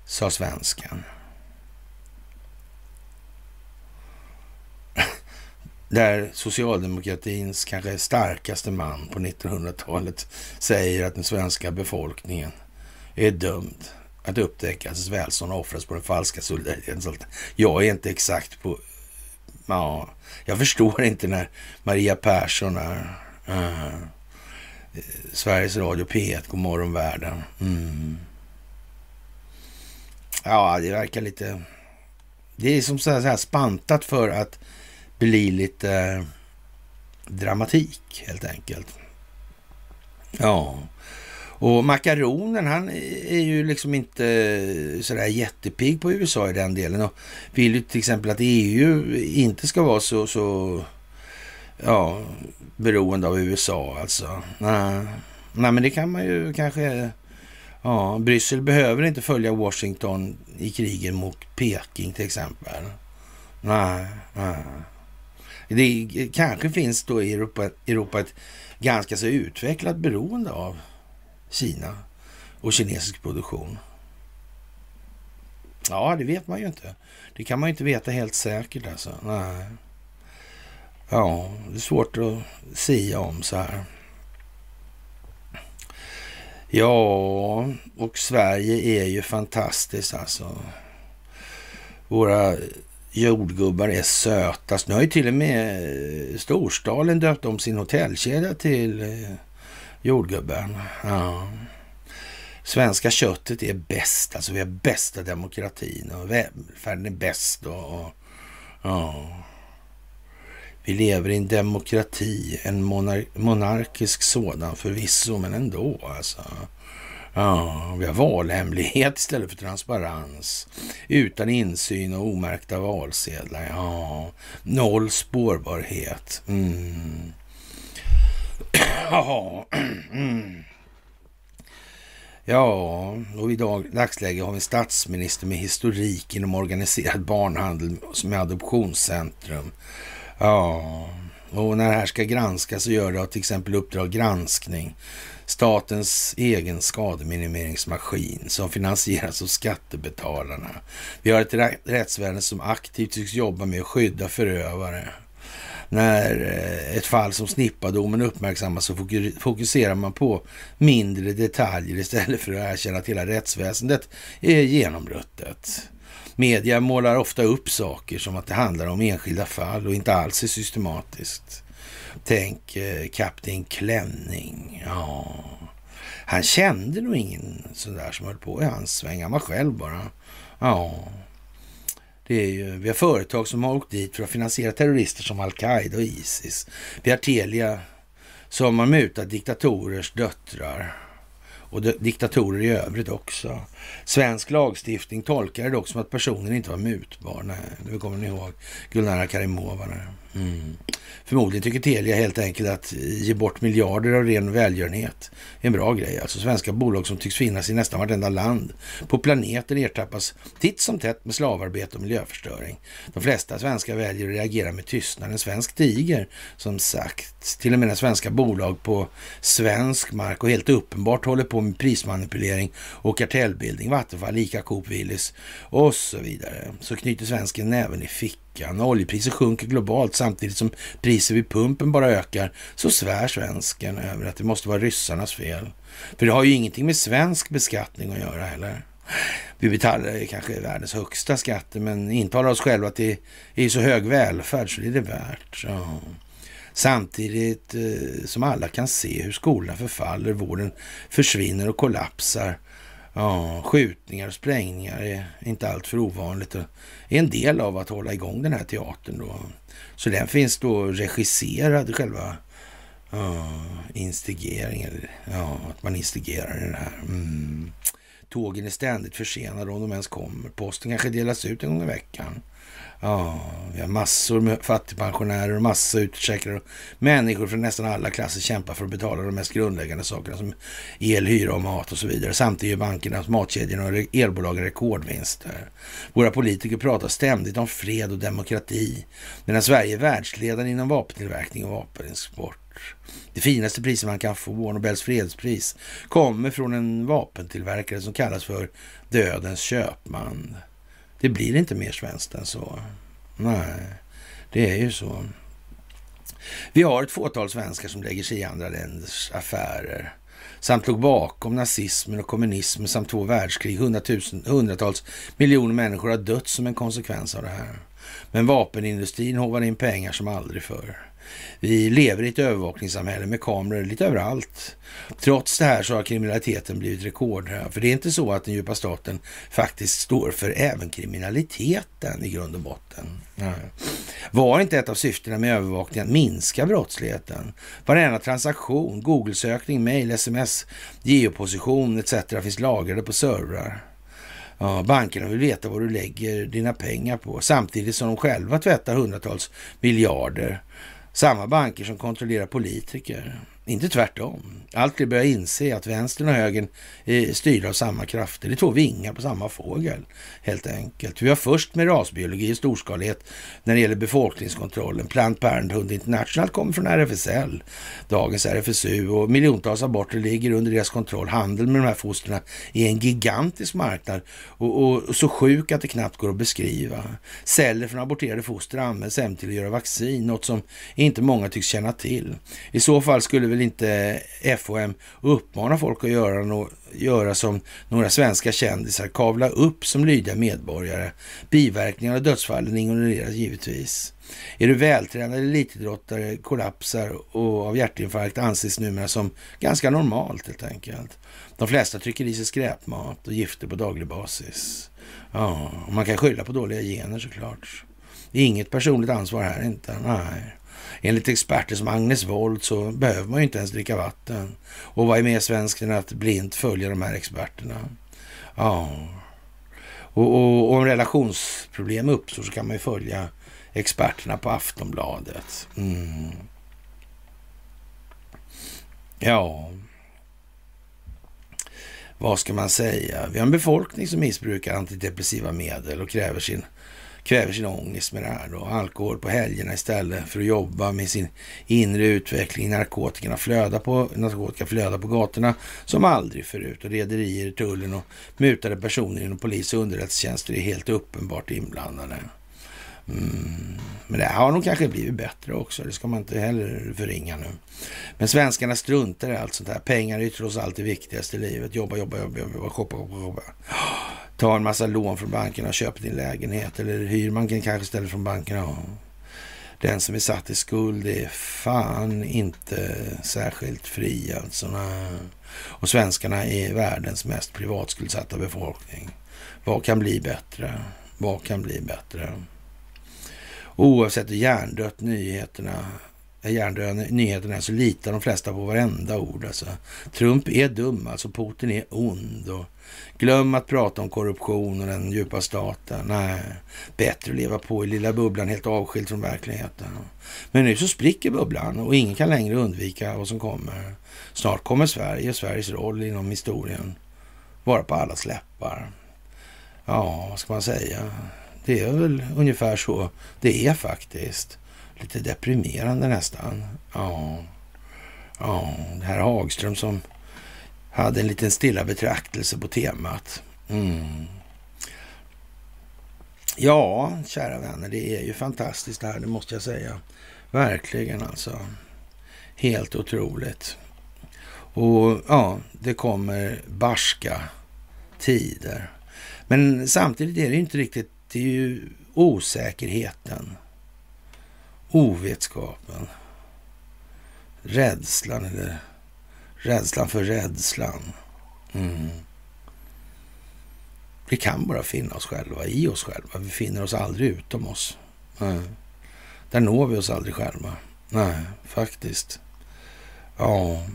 Sa svenskan. Där socialdemokratins kanske starkaste man på 1900-talet säger att den svenska befolkningen är dömd att upptäcka att välstånd offras på den falska solidariteten. Jag är inte exakt på ja, jag förstår inte när Maria Persson är uh, Sveriges Radio P1, Godmorgon världen. Mm. Ja, det verkar lite... Det är som så här spantat för att bli lite eh, dramatik helt enkelt. Ja, och makaronen, han är ju liksom inte sådär jättepigg på USA i den delen och vill ju till exempel att EU inte ska vara så, så ja, beroende av USA alltså. Nej. Nej, men det kan man ju kanske... Ja, Bryssel behöver inte följa Washington i krigen mot Peking till exempel. Nej, nej. Det kanske finns då i Europa, Europa ett ganska så utvecklat beroende av Kina och kinesisk produktion? Ja, det vet man ju inte. Det kan man ju inte veta helt säkert alltså. Nej. Ja, det är svårt att säga om så här. Ja, och Sverige är ju fantastiskt alltså. Våra jordgubbar är sötast. Nu har ju till och med Storstalen döpt om sin hotellkedja till eh, jordgubben. Ja. Svenska köttet är bäst, alltså vi har bästa demokratin och välfärden är bäst. Och, och, ja. Vi lever i en demokrati, en monar monarkisk sådan förvisso, men ändå alltså. Ja, vi har valhemlighet istället för transparens. Utan insyn och omärkta valsedlar. Ja, noll spårbarhet. Mm. Ja, mm. ja, och i dag, dagsläge har vi en statsminister med historik inom organiserad barnhandel som är adoptionscentrum. Ja, och när det här ska granskas så gör det till exempel Uppdrag granskning statens egen skademinimeringsmaskin som finansieras av skattebetalarna. Vi har ett rättsväsende som aktivt tycks jobba med att skydda förövare. När eh, ett fall som snippadomen uppmärksammas så fokuserar man på mindre detaljer istället för att erkänna att hela rättsväsendet är genomruttet. Media målar ofta upp saker som att det handlar om enskilda fall och inte alls är systematiskt. Tänk eh, Kapten Klänning. Ja. Han kände nog ingen sån där som höll på i hans sväng. Han var själv bara. Ja. Det är ju, vi har företag som har åkt dit för att finansiera terrorister som Al-Qaida och Isis. Vi har Telia som har mutat diktatorers döttrar och diktatorer i övrigt också. Svensk lagstiftning tolkar det dock som att personen inte var mutbar. Nej, nu kommer ni ihåg. Gulnara Karimova. Mm. Förmodligen tycker Telia helt enkelt att ge bort miljarder av ren välgörenhet är en bra grej. Alltså svenska bolag som tycks finnas i nästan vartenda land på planeten ertappas titt som tätt med slavarbete och miljöförstöring. De flesta svenskar väljer att reagera med tystnad. En svensk tiger, som sagt. Till och med när svenska bolag på svensk mark och helt uppenbart håller på med prismanipulering och kartellbildning. Vattenfall, Ica, Coop, Willys och så vidare. Så knyter svensken näven i fickan veckan. Oljepriset sjunker globalt samtidigt som priser vid pumpen bara ökar. Så svär svensken över att det måste vara ryssarnas fel. För det har ju ingenting med svensk beskattning att göra heller. Vi betalar kanske världens högsta skatter men intalar oss själva att det är så hög välfärd så det är det värt. Så. Samtidigt eh, som alla kan se hur skolorna förfaller, vården försvinner och kollapsar Ja, skjutningar och sprängningar är inte allt för ovanligt och är en del av att hålla igång den här teatern. Då. Så den finns då regisserad, själva ja, instigeringen, ja, att man instigerar den här. Mm. Tågen är ständigt försenade om de ens kommer. Posten kanske delas ut en gång i veckan. Ja, vi har massor med fattigpensionärer och massa utförsäkrade. Människor från nästan alla klasser kämpar för att betala de mest grundläggande sakerna som el, hyra och mat och så vidare. Samtidigt gör bankerna, matkedjorna och elbolagen rekordvinster. Våra politiker pratar ständigt om fred och demokrati medan Sverige är världsledande inom vapentillverkning och vapenexport. Det finaste priset man kan få, Nobels fredspris, kommer från en vapentillverkare som kallas för Dödens köpman. Det blir inte mer svenskt än så. Nej, det är ju så. Vi har ett fåtal svenskar som lägger sig i andra länders affärer samt låg bakom nazismen och kommunismen samt två världskrig. Hundratusen, hundratals miljoner människor har dött som en konsekvens av det här. Men vapenindustrin hovar in pengar som aldrig förr. Vi lever i ett övervakningssamhälle med kameror lite överallt. Trots det här så har kriminaliteten blivit rekordhög. För det är inte så att den djupa staten faktiskt står för även kriminaliteten i grund och botten. Nej. Var inte ett av syftena med övervakningen att minska brottsligheten? Varenda transaktion, Google-sökning, mail, sms, geoposition etc. finns lagrade på servrar. Ja, bankerna vill veta vad du lägger dina pengar på samtidigt som de själva tvättar hundratals miljarder samma banker som kontrollerar politiker. Inte tvärtom. Allt fler börjar inse att vänstern och högern är styrda av samma krafter. Det är två vingar på samma fågel, helt enkelt. Vi har först med rasbiologi och storskalighet när det gäller befolkningskontrollen. Plant Parenthood International kommer från RFSL, dagens RFSU och miljontals aborter ligger under deras kontroll. Handeln med de här fostren är en gigantisk marknad och, och, och, så sjuk att det knappt går att beskriva. Celler från aborterade foster används även till att göra vaccin, något som inte många tycks känna till. I så fall skulle väl inte FOM uppmana folk att göra, no göra som några svenska kändisar, kavla upp som lydiga medborgare. Biverkningar och dödsfallen ignoreras givetvis. Är du vältränad elitidrottare, kollapsar och av hjärtinfarkt anses numera som ganska normalt helt enkelt. De flesta trycker i sig skräpmat och gifter på daglig basis. Ja, man kan skylla på dåliga gener såklart. Inget personligt ansvar här inte. Nej. Enligt experter som Agnes Wold så behöver man ju inte ens dricka vatten. Och vad är mer svenskt än att blint följa de här experterna? Ja. Och, och, och om relationsproblem uppstår så kan man ju följa experterna på Aftonbladet. Mm. Ja, vad ska man säga? Vi har en befolkning som missbrukar antidepressiva medel och kräver sin, kväver sin ångest med det här. Då. Alkohol på helgerna istället för att jobba med sin inre utveckling. Narkotikerna flödar på, narkotika flödar på gatorna som aldrig förut. Och rederier, tullen och mutade personer inom polis och underrättelsetjänster är helt uppenbart inblandade. Mm. Men det har nog kanske blivit bättre också. Det ska man inte heller förringa nu. Men svenskarna struntar i allt sånt här. Pengar är ju trots allt det viktigaste i livet. Jobba, jobba, jobba, jobba, shoppa, shoppa, shoppa. Ta en massa lån från bankerna och köp din lägenhet. Eller hyr man kanske istället från bankerna. Den som är satt i skuld är fan inte särskilt fri alltså. Och svenskarna är världens mest privatskuldsatta befolkning. Vad kan bli bättre? Vad kan bli bättre? Oavsett hur hjärndött nyheterna hjärndöda nyheterna så litar de flesta på varenda ord. Alltså. Trump är dum, alltså Putin är ond. Och glöm att prata om korruption och den djupa staten. Nej, bättre att leva på i lilla bubblan helt avskild från verkligheten. Men nu så spricker bubblan och ingen kan längre undvika vad som kommer. Snart kommer Sverige och Sveriges roll inom historien vara på alla släppar. Ja, vad ska man säga? Det är väl ungefär så det är faktiskt. Lite deprimerande nästan. Ja, ja det här Hagström som hade en liten stilla betraktelse på temat. Mm. Ja, kära vänner, det är ju fantastiskt det här, det måste jag säga. Verkligen alltså. Helt otroligt. Och ja, det kommer barska tider. Men samtidigt är det inte riktigt det är ju osäkerheten, ovetskapen, rädslan eller rädslan för rädslan. Mm. Vi kan bara finna oss själva i oss själva. Vi finner oss aldrig utom oss. Nej. Där når vi oss aldrig själva. Nej, faktiskt. Ja.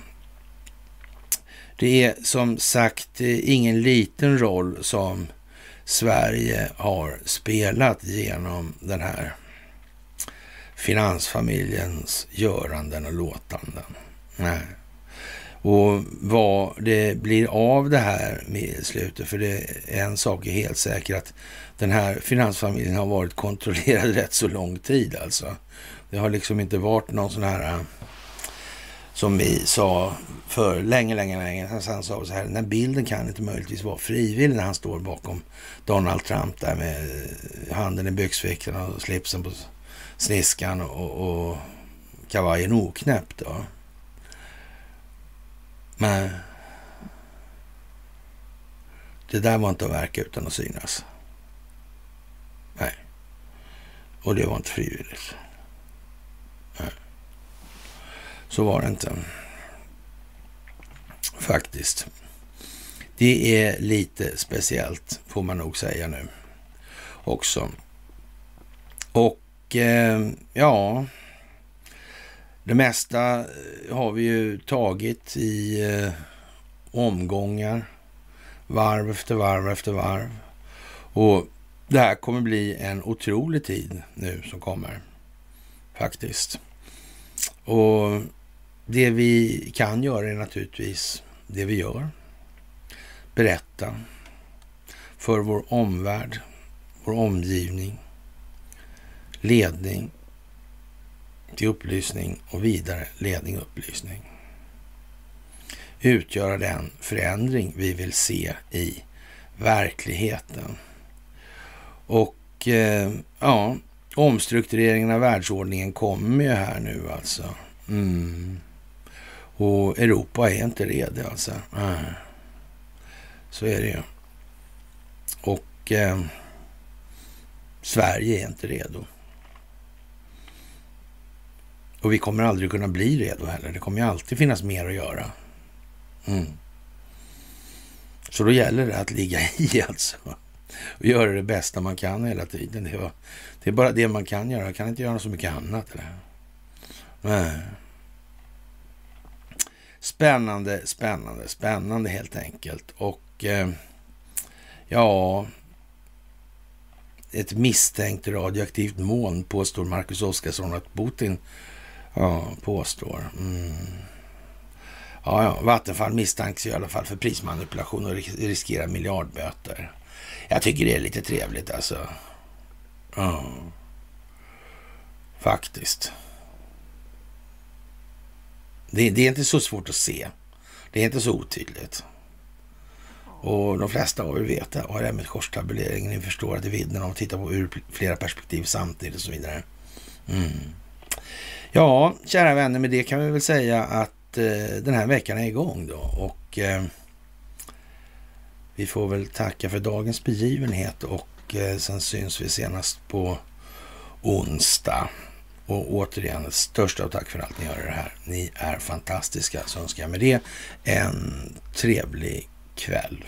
Det är som sagt ingen liten roll som Sverige har spelat genom den här finansfamiljens göranden och låtanden. Nej. Och vad det blir av det här med slutet, för det är en sak är helt säker att den här finansfamiljen har varit kontrollerad rätt så lång tid alltså. Det har liksom inte varit någon sån här äh, som vi sa för länge, länge, länge sedan sa vi så här, den här bilden kan inte möjligtvis vara frivillig när han står bakom Donald Trump där med handen i byxfickan och slipsen på sniskan och, och kavajen oknäppt. Då. Men det där var inte att verka utan att synas. Nej. Och det var inte frivilligt. Nej. Så var det inte. Faktiskt. Det är lite speciellt, får man nog säga nu också. Och eh, ja, det mesta har vi ju tagit i eh, omgångar, varv efter varv efter varv. Och det här kommer bli en otrolig tid nu som kommer, faktiskt. Och det vi kan göra är naturligtvis det vi gör. Berätta för vår omvärld, vår omgivning, ledning till upplysning och vidare ledning och upplysning. Utgöra den förändring vi vill se i verkligheten. Och eh, ja, omstruktureringen av världsordningen kommer ju här nu alltså. Mm. Och Europa är inte redo alltså. Mm. Så är det ju. Och eh, Sverige är inte redo. Och vi kommer aldrig kunna bli redo heller. Det kommer ju alltid finnas mer att göra. Mm. Så då gäller det att ligga i alltså. Och göra det bästa man kan hela tiden. Det, var, det är bara det man kan göra. Jag kan inte göra så mycket annat. Eller? Nej. Spännande, spännande, spännande helt enkelt. Och eh, ja, ett misstänkt radioaktivt moln påstår Marcus Oskarsson att Putin ja, påstår. Mm. Ja, ja, Vattenfall misstänks i alla fall för prismanipulation och riskerar miljardböter. Jag tycker det är lite trevligt alltså. Ja. Faktiskt. Det, det, är inte så svårt att se. Det är inte så otydligt. Och de flesta av er vet och det här med korstabuleringen, Ni förstår att det är vidden att titta på ur flera perspektiv samtidigt och så vidare. Mm. Ja, kära vänner, med det kan vi väl säga att eh, den här veckan är igång då. Och eh, vi får väl tacka för dagens begivenhet och eh, sen syns vi senast på onsdag. Och återigen, största av tack för allt ni gör det här. Ni är fantastiska. Så önskar jag med det en trevlig kväll